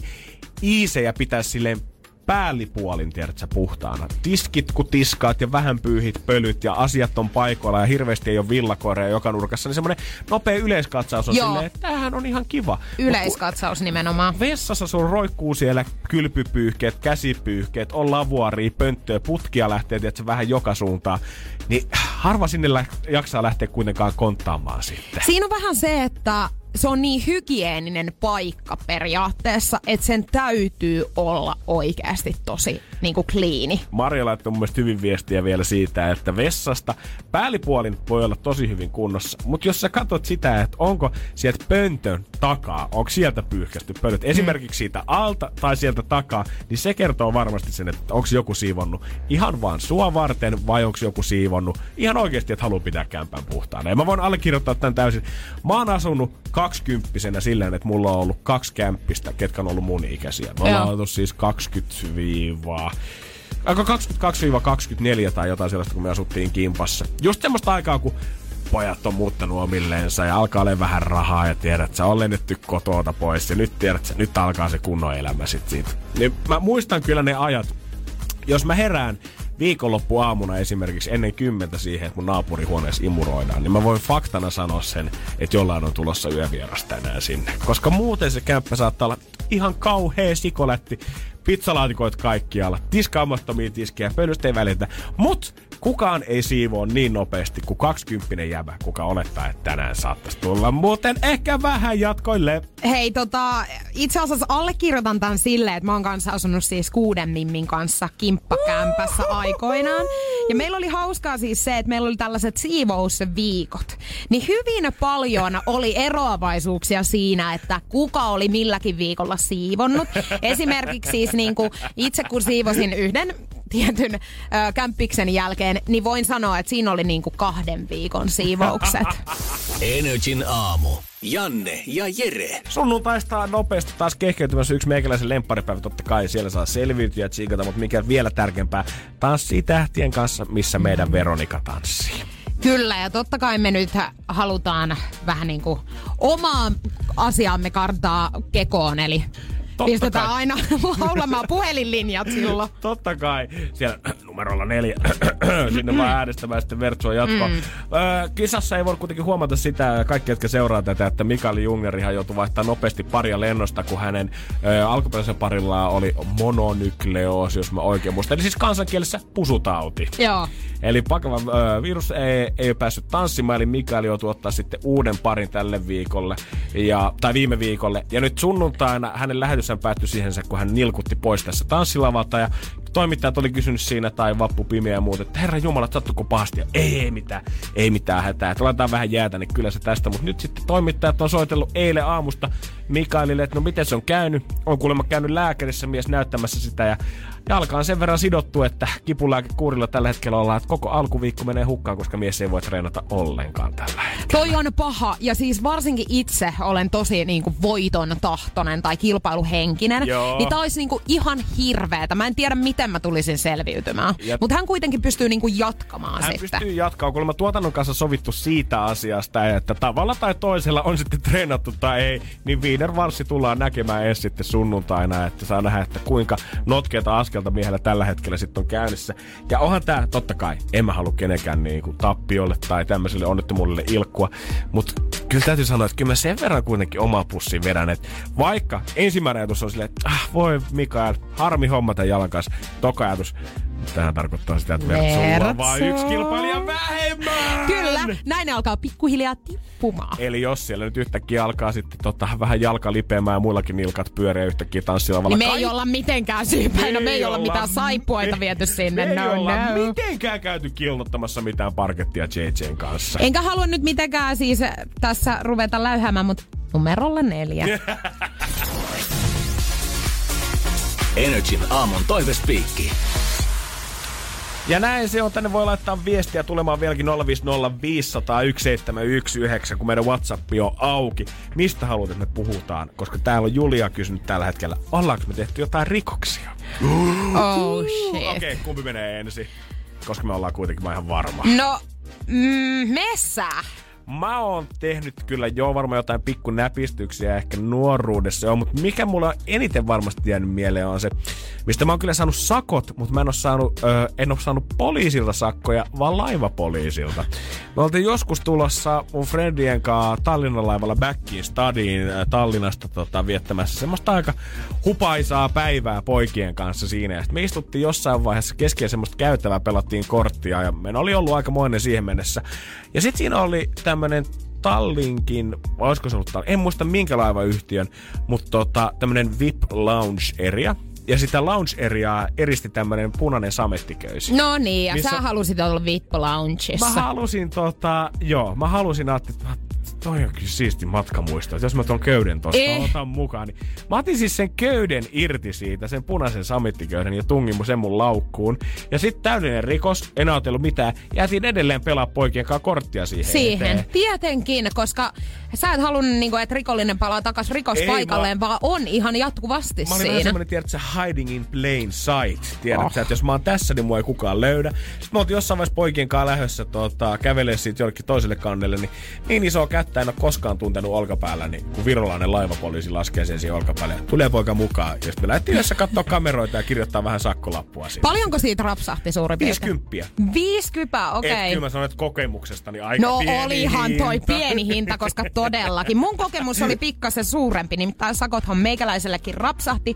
iisejä pitää silleen päällipuolin, tiedätkö, puhtaana. Tiskit kun tiskaat ja vähän pyyhit pölyt ja asiat on paikoilla ja hirveästi ei ole villakoireja joka nurkassa, niin semmoinen nopea yleiskatsaus on Joo. silleen, että tämähän on ihan kiva. Yleiskatsaus nimenomaan. Vessassa sun roikkuu siellä kylpypyyhkeet, käsipyyhkeet, on lavuaria, pönttöä, putkia lähtee tietysti vähän joka suuntaan. Niin harva sinne lä- jaksaa lähteä kuitenkaan konttaamaan sitten. Siinä on vähän se, että se on niin hygieninen paikka periaatteessa, että sen täytyy olla oikeasti tosi niin kuin kliini. Marja laittoi mun mielestä hyvin viestiä vielä siitä, että vessasta päällipuolin voi olla tosi hyvin kunnossa. Mutta jos sä katsot sitä, että onko sieltä pöntön takaa, onko sieltä pyyhkästy pölyt, esimerkiksi siitä alta tai sieltä takaa, niin se kertoo varmasti sen, että onko joku siivonnut ihan vaan sua varten vai onko joku siivonnut ihan oikeasti, että haluaa pitää kämpän puhtaana. Ja mä voin allekirjoittaa tämän täysin. Mä oon asunut kaksikymppisenä silleen, että mulla on ollut kaksi kämppistä, ketkä on ollut mun ikäisiä. Me ollaan Joo. oltu siis 20 Aika 22-24 tai jotain sellaista, kun me asuttiin kimpassa. Just semmoista aikaa, kun pojat on muuttanut omilleensa ja alkaa olla vähän rahaa ja tiedät, sä on lennetty kotoota pois ja nyt tiedät, sä, nyt alkaa se kunnon elämä sit siitä. Niin mä muistan kyllä ne ajat, jos mä herään viikonloppuaamuna esimerkiksi ennen kymmentä siihen, että mun naapurihuoneessa imuroidaan, niin mä voin faktana sanoa sen, että jollain on tulossa yövieras tänään sinne. Koska muuten se kämppä saattaa olla ihan kauhea sikoletti, pizzalaatikoit kaikkialla, tiskaamattomia tiskejä, pölystä ei välitä. Mut kukaan ei siivoo niin nopeasti kuin 20 jäbä, kuka olettaa, että tänään saattaisi tulla. Muuten ehkä vähän jatkoille. Hei, tota, itse asiassa allekirjoitan tämän silleen, että mä oon kanssa asunut siis kuuden mimmin kanssa kimppakämpässä aikoinaan. Ja meillä oli hauskaa siis se, että meillä oli tällaiset siivousviikot. Niin hyvin paljon oli eroavaisuuksia siinä, että kuka oli milläkin viikolla siivonnut. Esimerkiksi siis niin kuin itse kun siivosin yhden tietyn ö, kämppiksen jälkeen, niin voin sanoa, että siinä oli niin kuin kahden viikon siivoukset. Energin aamu. Janne ja Jere. Sunnuntaista on nopeasti taas kehkeytymässä yksi meikäläisen lempparipäivä. Totta kai siellä saa selviytyä ja tsiikata, mutta mikä vielä tärkeämpää, tanssii tähtien kanssa, missä meidän Veronika tanssii. Kyllä, ja totta kai me nyt halutaan vähän niin kuin omaa asiaamme kartaa kekoon, eli Totta pistetään kai. aina laulamaan puhelinlinjat silloin. Totta kai. Siellä numerolla neljä. Sinne vaan äänestämään sitten Vertsua jatkoa. Mm. Öö, kisassa ei voi kuitenkin huomata sitä, kaikki jotka seuraa tätä, että Mikael Jungerihan joutui vaihtaa nopeasti paria lennosta, kun hänen öö, alkuperäisen parillaan oli mononykleoosi, jos mä oikein muistan. Eli siis kansankielessä pusutauti. Joo. Eli pakava ö, virus ei, ei päässyt tanssimaan, eli Mikael joutui ottaa sitten uuden parin tälle viikolle, ja, tai viime viikolle. Ja nyt sunnuntaina hänen lähetyshän päättyi siihen, kun hän nilkutti pois tässä tanssilavalta, ja toimittajat oli kysynyt siinä, tai vappu pimeä ja muut, että herra jumala, sattuko pahasti? Ja ei, ei mitään, ei mitään hätää, että laitetaan vähän jäätä, niin kyllä se tästä. Mutta nyt sitten toimittajat on soitellut eilen aamusta Mikaelille, että no miten se on käynyt. On kuulemma käynyt lääkärissä mies näyttämässä sitä, ja jalka on sen verran sidottu, että kipulääkekuurilla tällä hetkellä ollaan, että koko alkuviikko menee hukkaan, koska mies ei voi treenata ollenkaan tällä hetkellä. Toi on paha. Ja siis varsinkin itse olen tosi niinku voiton tahtonen tai kilpailuhenkinen. Joo. Niin tää olisi niinku ihan hirveetä. Mä en tiedä, miten mä tulisin selviytymään. Ja- Mutta hän kuitenkin pystyy niinku jatkamaan Hän sitten. pystyy jatkaa, kun me tuotannon kanssa sovittu siitä asiasta, että tavalla tai toisella on sitten treenattu tai ei, niin Wiener Varssi tullaan näkemään edes sitten sunnuntaina, että saa nähdä, että kuinka notkeata askelta miehellä tällä hetkellä sitten on käynnissä. Ja onhan tää, totta kai, en mä halua kenenkään niinku tappiolle tai tämmöiselle onnettomuudelle ilkkua, mutta kyllä täytyy sanoa, että kyllä mä sen verran kuitenkin oma pussin vedän, että vaikka ensimmäinen ajatus on silleen, että ah, voi Mikael, harmi homma tämän jalan kanssa, toka ajatus, Tähän tarkoittaa sitä, että Vertsu on vain yksi kilpailija vähemmän. Kyllä, näin ne alkaa pikkuhiljaa tippumaan. Eli jos siellä nyt yhtäkkiä alkaa sitten tota, vähän jalka lipeämään ja muillakin nilkat pyöriä yhtäkkiä tanssilavalla. Niin me ei olla mitenkään syypäinä, me ei olla mitään saipuoita me- viety sinne. Me ei no, olla no. mitenkään käyty kilnottamassa mitään parkettia JJn kanssa. Enkä halua nyt mitenkään siis tässä ruveta läyhäämään, mutta numerolla neljä. Energin aamun toivespiikki. Ja näin se on. Tänne voi laittaa viestiä tulemaan vieläkin 050 500 1719, kun meidän WhatsApp on auki. Mistä haluat, että me puhutaan? Koska täällä on Julia kysynyt tällä hetkellä, ollaanko me tehty jotain rikoksia? Oh shit. Okei, okay, kumpi menee ensin? Koska me ollaan kuitenkin mä ihan varma. No, mm, messä. Mä oon tehnyt kyllä jo varmaan jotain pikku näpistyksiä ehkä nuoruudessa jo, mutta mikä mulla on eniten varmasti jäänyt mieleen on se, mistä mä oon kyllä saanut sakot, mutta mä en oo saanut, ö, en oo saanut poliisilta sakkoja, vaan laivapoliisilta. Me oltiin joskus tulossa mun friendien kanssa Tallinnan laivalla Backiin Stadiin Tallinnasta tota, viettämässä semmoista aika hupaisaa päivää poikien kanssa siinä. Ja sit me istuttiin jossain vaiheessa keskellä semmoista käytävää, pelattiin korttia ja meillä oli ollut aikamoinen siihen mennessä. Ja sitten siinä oli tämmönen Tallinkin, vai olisiko se ollut Tallinn, en muista minkä laivayhtiön, mutta tota, tämmönen VIP Lounge Area. Ja sitä lounge areaa eristi tämmönen punainen samettiköysi. No niin, ja Missä- sä halusit olla VIP Loungeissa. Mä halusin tota, joo, mä halusin että toi on kyllä siisti matkamuisto. Jos mä tuon köyden tosta Eh. otan mukaan, niin mä otin siis sen köyden irti siitä, sen punaisen samettiköyden ja tungin mun sen mun laukkuun. Ja sitten täydellinen rikos, en ajatellut mitään. Jätin edelleen pelaa poikien kanssa korttia siihen Siihen. eteen. Tietenkin, koska sä et halunnut, niin kuin, että rikollinen palaa takas rikospaikalleen, vaan on ihan jatkuvasti Mä olin siinä. semmonen, tiedät sä, hiding in plain sight. Tiedät Oh. että jos mä oon tässä, niin mua ei kukaan löydä. Sitten mä oltiin jossain vaiheessa poikien kanssa lähdössä tota, kävelee siitä jollekin toiselle kannelle, niin niin isoa kättä en ole koskaan tuntenut olkapäällä, niin kun virolainen laivapoliisi laskee sen siihen olkapäälle. Tulee poika mukaan. Ja sitten me lähdettiin yhdessä katsoa kameroita ja kirjoittaa vähän sakkolappua siitä. Paljonko siitä rapsahti suurin piirtein? 50. 50, okei. Okay. Kyllä mä sanoin, että kokemuksestani aika No pieni olihan toi hinta. pieni hinta, koska todellakin. Mun kokemus oli pikkasen suurempi, nimittäin sakothan meikäläisellekin rapsahti.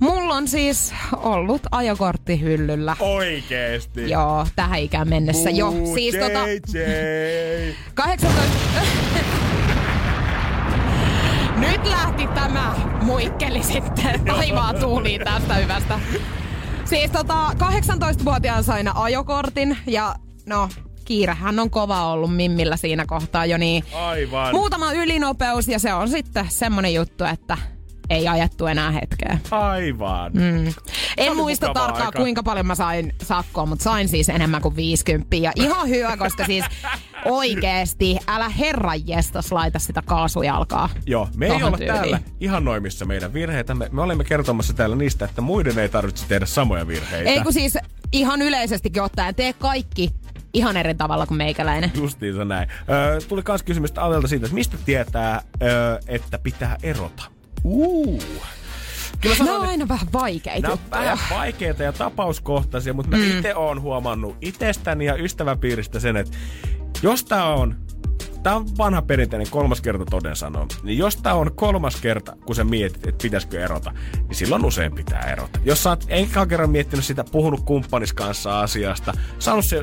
Mulla on siis ollut ajokortti hyllyllä. Oikeesti. Joo, tähän ikään mennessä jo. Uu, Siis tota, JJ. 18... Nyt lähti tämä muikkeli sitten taivaa tuuliin tästä hyvästä. Siis tota, 18-vuotiaan sain ajokortin ja no, kiirehän on kova ollut Mimmillä siinä kohtaa jo niin. Aivan. Muutama ylinopeus ja se on sitten semmonen juttu, että ei ajettu enää hetkeä. Aivan. Mm. En muista tarkkaan aika. kuinka paljon mä sain sakkoa, mutta sain siis enemmän kuin 50. Ja ihan hyvä, koska siis oikeesti, älä herran jestas laita sitä kaasujalkaa. Joo, me ei olla tyyliin. täällä ihan noimissa meidän virheitä. Me, me olemme kertomassa täällä niistä, että muiden ei tarvitse tehdä samoja virheitä. Ei kun siis ihan yleisestikin ottaen, tee kaikki ihan eri tavalla kuin meikäläinen. Justiinsa näin. Öö, tuli kans kysymystä Avelta siitä, että mistä tietää, öö, että pitää erota? Uu. Kyllä sanon, on että aina vähän vaikeita Nämä on vähän vaikeita ja tapauskohtaisia, mutta mä mm. itse oon huomannut itsestäni ja ystäväpiiristä sen, että jos tää on Tämä on vanha perinteinen kolmas kerta toden sanoo. Niin jos tämä on kolmas kerta, kun sä mietit, että pitäisikö erota, niin silloin usein pitää erota. Jos sä oot enkä kerran miettinyt sitä, puhunut kumppanis kanssa asiasta, saanut se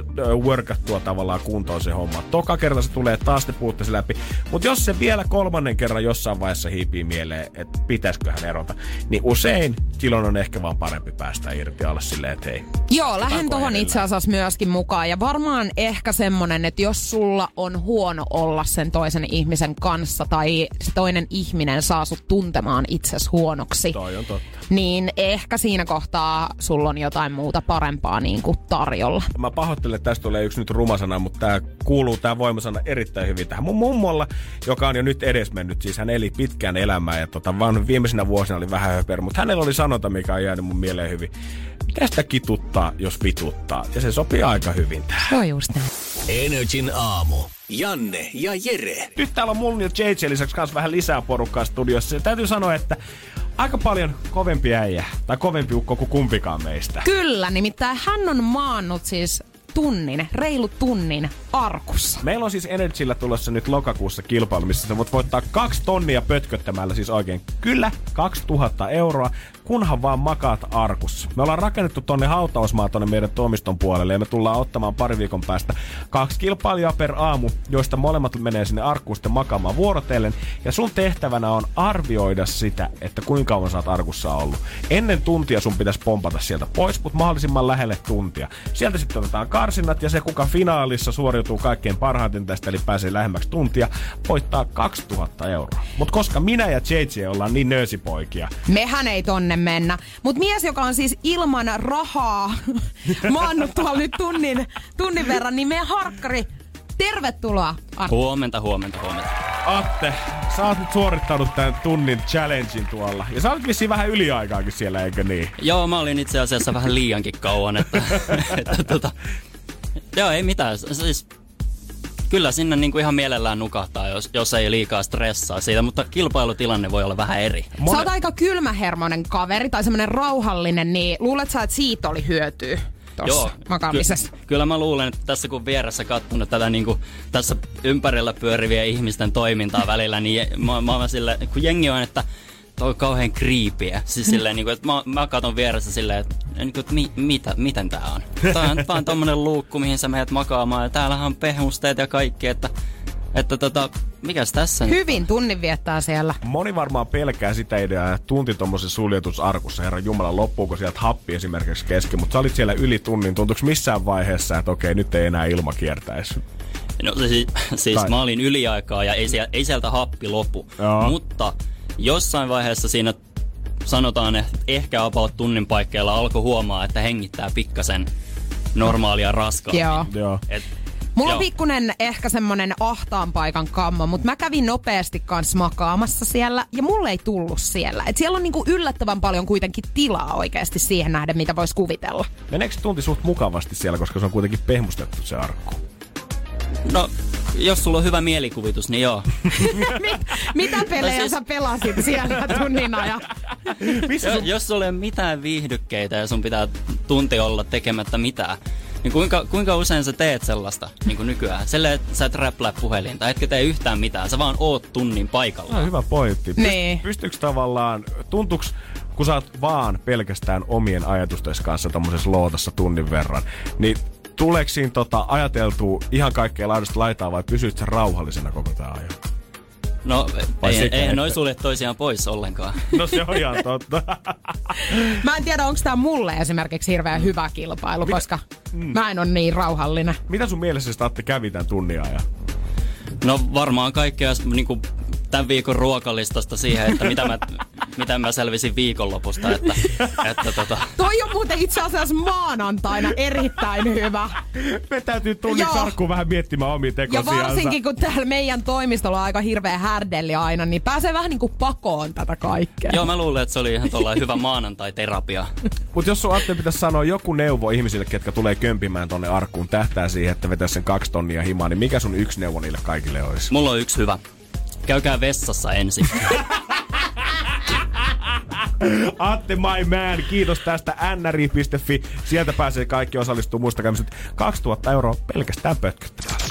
workattua tavallaan kuntoon se homma. Toka kerta se tulee taas te puhutte se läpi. Mutta jos se vielä kolmannen kerran jossain vaiheessa hiipii mieleen, että pitäisiköhän erota, niin usein silloin on ehkä vaan parempi päästä irti alla silleen, että hei, Joo, lähden edellä? itse asiassa myöskin mukaan. Ja varmaan ehkä semmonen, että jos sulla on huono olo olla sen toisen ihmisen kanssa tai se toinen ihminen saa sut tuntemaan itses huonoksi, Toi on totta. niin ehkä siinä kohtaa sulla on jotain muuta parempaa niin kuin tarjolla. Mä pahoittelen, että tästä tulee yksi nyt rumasana, mutta tää kuuluu tää voimasana erittäin hyvin tähän. Mun mummolla, joka on jo nyt edesmennyt, siis hän eli pitkään elämää ja tota, vaan viimeisinä vuosina oli vähän höper, mutta hänellä oli sanonta, mikä on jäänyt mun mieleen hyvin. Mitä sitä kituttaa, jos vituttaa? Ja se sopii aika hyvin tähän. Se on just näin. Energin aamu. Janne ja Jere. Nyt täällä on mun ja JJ lisäksi kanssa vähän lisää porukkaa studiossa. Ja täytyy sanoa, että aika paljon kovempi äijä, tai kovempi ukko kuin kumpikaan meistä. Kyllä, nimittäin hän on maannut siis tunnin, reilu tunnin arkussa. Meillä on siis Energyllä tulossa nyt lokakuussa kilpailu, missä sä voit voittaa kaksi tonnia pötköttämällä, siis oikein kyllä 2000 euroa, kunhan vaan makaat arkussa. Me ollaan rakennettu tonne hautausmaa tonne meidän toimiston puolelle ja me tullaan ottamaan pari viikon päästä kaksi kilpailijaa per aamu, joista molemmat menee sinne arkkuun sitten makaamaan vuorotellen. Ja sun tehtävänä on arvioida sitä, että kuinka kauan sä oot arkussa ollut. Ennen tuntia sun pitäisi pompata sieltä pois, mutta mahdollisimman lähelle tuntia. Sieltä sitten otetaan karsinnat ja se, kuka finaalissa suoriutuu kaikkein parhaiten tästä, eli pääsee lähemmäksi tuntia, voittaa 2000 euroa. Mutta koska minä ja JJ ollaan niin nöösipoikia, Mehän ei tonne mennä. Mutta mies, joka on siis ilman rahaa maannut tuolla nyt tunnin, tunnin verran, niin meidän harkkari, tervetuloa. Arto. Huomenta, huomenta, huomenta. Atte, sä oot nyt suorittanut tämän tunnin challengein tuolla. Ja sä olet vissiin vähän yliaikaakin siellä, eikö niin? Joo, mä olin itse asiassa vähän liiankin kauan, että, että tota, joo, ei mitään. Siis, kyllä sinne niinku ihan mielellään nukahtaa, jos, jos ei liikaa stressaa siitä, mutta kilpailutilanne voi olla vähän eri. Sä oot aika kylmähermoinen kaveri tai semmonen rauhallinen, niin luulet sä, että siitä oli hyötyä tuossa makaamisessa? Ky- kyllä mä luulen, että tässä kun vieressä kattonut tätä niin kuin, tässä ympärillä pyörivien ihmisten toimintaa välillä, niin mä, mä, mä sille, kun jengi on, että toi on kauhean kriipiä. Siis silleen, niin kuin, että mä, mä katon vieressä silleen, että, niin kuin, että mi, mitä, miten tää on? Tää on nyt vaan tommonen luukku, mihin sä menet makaamaan ja täällähän on pehmusteet ja kaikki, että, että tota, mikäs tässä nyt? Hyvin tunnin viettää siellä. Moni varmaan pelkää sitä ideaa, että tunti tuommoisessa suljetusarkussa, herra Jumala, loppuuko sieltä happi esimerkiksi kesken, mutta sä olit siellä yli tunnin, tuntuuko missään vaiheessa, että okei, nyt ei enää ilma kiertäisi? No siis, siis Tai- mä olin yliaikaa ja ei, sieltä, ei sieltä happi lopu. Joo. Mutta jossain vaiheessa siinä sanotaan, että ehkä about tunnin paikkeilla alkoi huomaa, että hengittää pikkasen normaalia raskaammin. Joo. Joo. Et, Mulla on joo. pikkunen ehkä semmonen ahtaan paikan kammo, mutta mä kävin nopeasti kans makaamassa siellä ja mulle ei tullut siellä. Et siellä on niinku yllättävän paljon kuitenkin tilaa oikeasti siihen nähden, mitä vois kuvitella. Meneekö se tunti suht mukavasti siellä, koska se on kuitenkin pehmustettu se arkku? No, jos sulla on hyvä mielikuvitus, niin joo. Mit, mitä pelejä siis- sä pelasit siellä tunnin ajan? Missä Jo, sun... jos sulla ei ole mitään viihdykkeitä ja sun pitää tunti olla tekemättä mitään, niin kuinka, kuinka usein sä teet sellaista niin kuin nykyään? Silleen, että sä et räplää puhelinta, etkä tee yhtään mitään, sä vaan oot tunnin paikalla. No, hyvä pointti. Niin. Pystyykö tavallaan, tuntuuks, kun sä oot vaan pelkästään omien ajatusten kanssa tommosessa lootassa tunnin verran, niin tuleeko siinä tota, ajateltua ihan kaikkea laidasta laitaa vai pysyt sä rauhallisena koko tää ajan? No, Vai ei, sekä ei että? noi sulje toisiaan pois ollenkaan. No se on ihan totta. Mä en tiedä, onko tää mulle esimerkiksi hirveän hyvä kilpailu, koska mä en ole niin rauhallinen. Mitä sun mielessä sitä Atte kävi tän tunnin ajan? No varmaan kaikkea niin kuin, tämän viikon ruokalistasta siihen, että mitä mä, mitä mä selvisin viikonlopusta. Että, että tota, Toi on muuten itse asiassa maanantaina erittäin hyvä. Me täytyy tunnin sarkkuun vähän miettimään omia Ja tekosiansa. varsinkin kun täällä meidän toimistolla on aika hirveä härdelli aina, niin pääsee vähän niinku pakoon tätä kaikkea. joo, mä luulen, että se oli ihan tuollainen hyvä maanantai-terapia. Mutta jos sun Atte pitäisi sanoa joku neuvo ihmisille, ketkä tulee kömpimään tonne arkkuun, tähtää siihen, että vetäisi sen kaksi tonnia himaa, niin mikä sun yksi neuvo niille kaikille olisi? Mulla on yksi hyvä. Käykää vessassa ensin. Atte my man, kiitos tästä nri.fi. Sieltä pääsee kaikki osallistuu. Muistakaa, että 2000 euroa pelkästään pötköttämällä.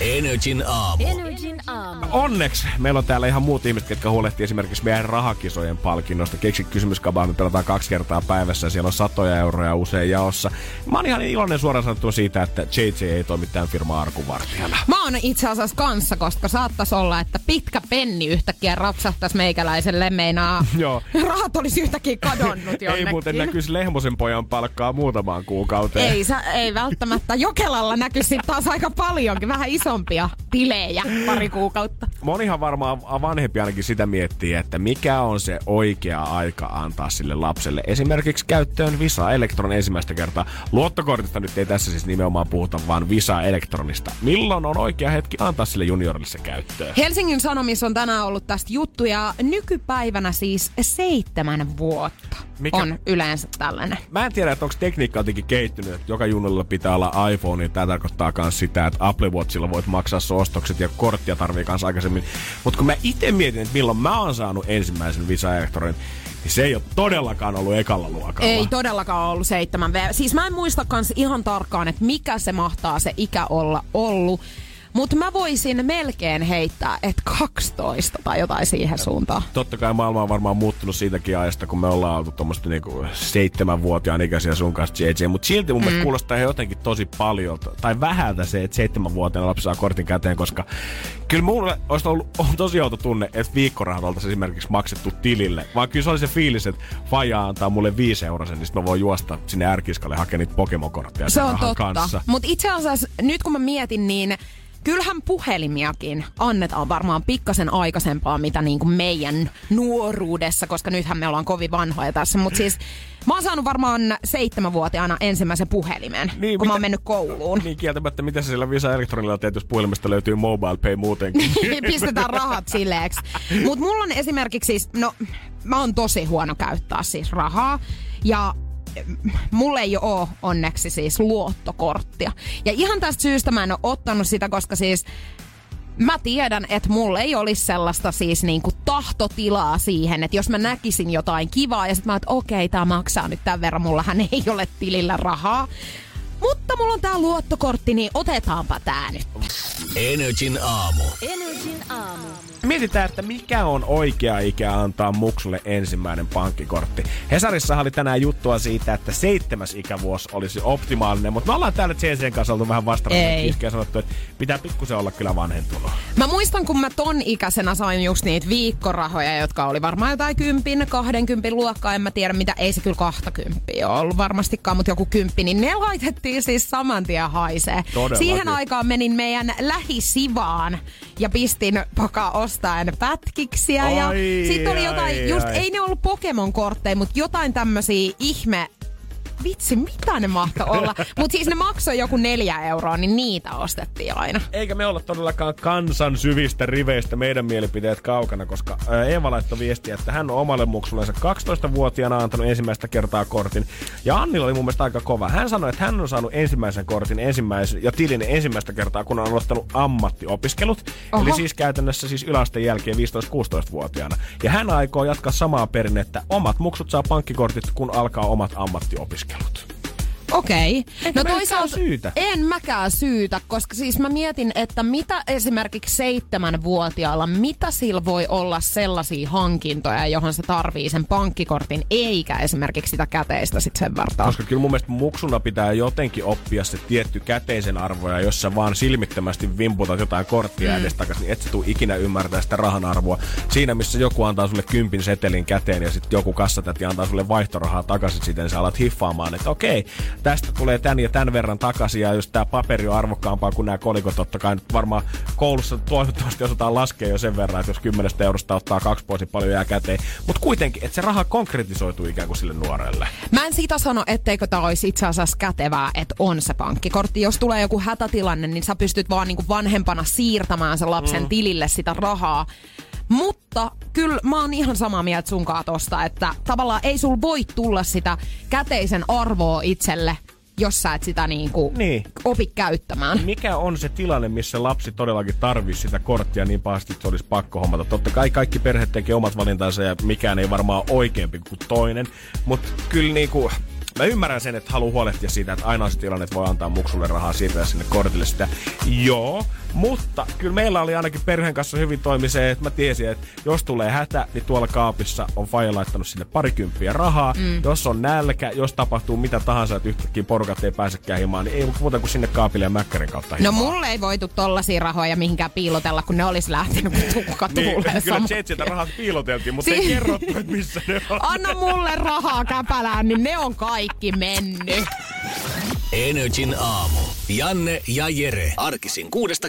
Energin aamu. Energin aamu. Onneksi meillä on täällä ihan muut ihmiset, jotka huolehtii esimerkiksi meidän rahakisojen palkinnosta. Keksi kysymyskabaa, me pelataan kaksi kertaa päivässä ja siellä on satoja euroja usein jaossa. Mä oon ihan iloinen suoraan sanottua siitä, että JJ ei toimi tämän firman arkuvartijana. Mä oon itse asiassa kanssa, koska saattais olla, että pitkä penni yhtäkkiä rapsahtaisi meikäläiselle meinaa. Joo. Rahat olisi yhtäkkiä kadonnut jonnekin. Ei muuten näkyisi Lehmosen pojan palkkaa muutamaan kuukauteen. Ei, sä, ei välttämättä. Jokelalla näkyisi taas aika paljonkin, vähän isompi isompia tilejä pari kuukautta. Monihan varmaan vanhempi ainakin sitä miettii, että mikä on se oikea aika antaa sille lapselle. Esimerkiksi käyttöön Visa Elektron ensimmäistä kertaa. Luottokortista nyt ei tässä siis nimenomaan puhuta, vaan Visa Elektronista. Milloin on oikea hetki antaa sille juniorille se käyttöön? Helsingin Sanomissa on tänään ollut tästä juttuja. Nykypäivänä siis seitsemän vuotta Mikä- on yleensä tällainen. Mä en tiedä, että onko tekniikka jotenkin kehittynyt, että joka junnolla pitää olla iPhone, niin tämä tarkoittaa myös sitä, että Apple Watchilla voit maksaa ostokset ja korttia tarvii kanssa aikaisemmin. Mutta kun mä itse mietin, että milloin mä oon saanut ensimmäisen Visa Electronin, niin se ei ole todellakaan ollut ekalla luokalla. Ei todellakaan ollut 7V. Siis mä en muista kans ihan tarkkaan, että mikä se mahtaa se ikä olla ollut. Mutta mä voisin melkein heittää, että 12 tai jotain siihen suuntaan. Totta kai maailma on varmaan muuttunut siitäkin ajasta, kun me ollaan oltu tuommoista niinku seitsemänvuotiaan ikäisiä sun kanssa JJ, mutta silti mun mm. mielestä kuulostaa jotenkin tosi paljon, tai vähältä se, että seitsemänvuotiaana lapsi saa kortin käteen, koska kyllä mulle olisi ollut on tosi outo tunne, että viikkorahat oltaisiin esimerkiksi maksettu tilille, vaan kyllä se oli se fiilis, että faija antaa mulle viisi eurosen, niin sit mä voin juosta sinne ärkiskalle hakemaan niitä Pokemon-kortteja Se on totta. kanssa. Mutta itse asiassa nyt kun mä mietin, niin kyllähän puhelimiakin annetaan varmaan pikkasen aikaisempaa, mitä niin kuin meidän nuoruudessa, koska nythän me ollaan kovin vanhoja tässä. Mutta siis mä oon saanut varmaan seitsemänvuotiaana ensimmäisen puhelimen, niin, kun mä oon mennyt kouluun. Niin kieltämättä, mitä sä sillä Visa Elektronilla teet, jos puhelimesta löytyy mobile pay muutenkin. Pistetään rahat silleeksi. Mutta mulla on esimerkiksi siis, no mä oon tosi huono käyttää siis rahaa. Ja mulla ei ole onneksi siis luottokorttia. Ja ihan tästä syystä mä en ole ottanut sitä, koska siis mä tiedän, että mulla ei olisi sellaista siis niinku tahtotilaa siihen, että jos mä näkisin jotain kivaa ja sitten mä että okei, tää maksaa nyt tämän verran, mullahan ei ole tilillä rahaa. Mutta mulla on tää luottokortti, niin otetaanpa tää nyt. Energin aamu. Mietitään, että mikä on oikea ikä antaa muksulle ensimmäinen pankkikortti. Hesarissa oli tänään juttua siitä, että seitsemäs ikävuosi olisi optimaalinen, mutta me ollaan täällä CCn kanssa oltu vähän vastarannan ja sanottu, että pitää pikkusen olla kyllä vanhentunut. Mä muistan, kun mä ton ikäisenä sain just niitä viikkorahoja, jotka oli varmaan jotain kympin, kahdenkympin luokkaa, en mä tiedä mitä, ei se kyllä kahtakymppiä ole ollut varmastikaan, mutta joku kymppi, niin ne laitettiin siis saman tien haisee. Todellakin. Siihen aikaan menin meidän lähisivaan ja pistin poka ostaen pätkiksiä ja Ai, sitten oli jotain, ai, just ai. ei ne ollut Pokemon-kortteja, mutta jotain tämmösiä ihme Vitsi, mitä ne mahtoi olla? Mutta siis ne maksoi joku neljä euroa, niin niitä ostettiin aina. Eikä me olla todellakaan kansan syvistä riveistä meidän mielipiteet kaukana, koska ää, Eeva laittoi viestiä, että hän on omalle muksullensa 12-vuotiaana antanut ensimmäistä kertaa kortin. Ja Annilla oli mun mielestä aika kova. Hän sanoi, että hän on saanut ensimmäisen kortin ensimmäisen, ja tilin ensimmäistä kertaa, kun on aloittanut ammattiopiskelut. Oho. Eli siis käytännössä siis yläasteen jälkeen 15-16-vuotiaana. Ja hän aikoo jatkaa samaa perinnettä. Omat muksut saa pankkikortit, kun alkaa omat ammattiopiskelut keskustelut. Okei. Enkä No mä toisaalta syytä. en mäkään syytä, koska siis mä mietin, että mitä esimerkiksi seitsemänvuotiaalla, mitä sillä voi olla sellaisia hankintoja, johon se tarvii sen pankkikortin, eikä esimerkiksi sitä käteistä sit sen verran. Koska kyllä mun mielestä muksuna pitää jotenkin oppia se tietty käteisen arvo, ja jos sä vaan silmittömästi vimputat jotain korttia mm. edestakaisin, niin et sä tuu ikinä ymmärtää sitä rahan arvoa. Siinä, missä joku antaa sulle kympin setelin käteen ja sitten joku kassatäti antaa sulle vaihtorahaa takaisin siitä, niin sä alat hiffaamaan, että okei, tästä tulee tän ja tän verran takaisin, ja jos tää paperi on arvokkaampaa kuin nämä kolikot, totta kai nyt varmaan koulussa toivottavasti osataan laskea jo sen verran, että jos kymmenestä eurosta ottaa kaksi pois, niin paljon jää käteen. Mutta kuitenkin, että se raha konkretisoituu ikään kuin sille nuorelle. Mä en siitä sano, etteikö tämä olisi itse asiassa kätevää, että on se pankkikortti. Jos tulee joku hätätilanne, niin sä pystyt vaan niinku vanhempana siirtämään sen lapsen mm. tilille sitä rahaa. Mutta kyllä mä oon ihan samaa mieltä sunkaan tosta, että tavallaan ei sul voi tulla sitä käteisen arvoa itselle, jos sä et sitä niinku Niin. opi käyttämään. Mikä on se tilanne, missä lapsi todellakin tarvitsisi sitä korttia niin pahasti, että se olisi pakko hommata? Totta kai kaikki perheet tekee omat valintansa ja mikään ei varmaan ole oikeampi kuin toinen. Mutta kyllä niinku, mä ymmärrän sen, että haluaa huolehtia siitä, että aina se tilanne, että voi antaa muksulle rahaa siirtää sinne kortille sitä. Joo, mutta kyllä meillä oli ainakin perheen kanssa hyvin toimi se, että mä tiesin, että jos tulee hätä, niin tuolla kaapissa on faija laittanut sinne parikymppiä rahaa. Mm. Jos on nälkä, jos tapahtuu mitä tahansa, että yhtäkkiä porukat ei pääsekään himaan, niin ei muuta kuin sinne kaapille ja mäkkärin kautta No himaan. mulle ei voitu tollasia rahoja mihinkään piilotella, kun ne olisi lähtenyt kun tukka Niin, kyllä Jetsiltä rahat piiloteltiin, mutta ei Si- kerrottu, että missä ne on. Anna mulle rahaa käpälään, niin ne on kaikki mennyt. Energin aamu. Janne ja Jere. Arkisin kuudesta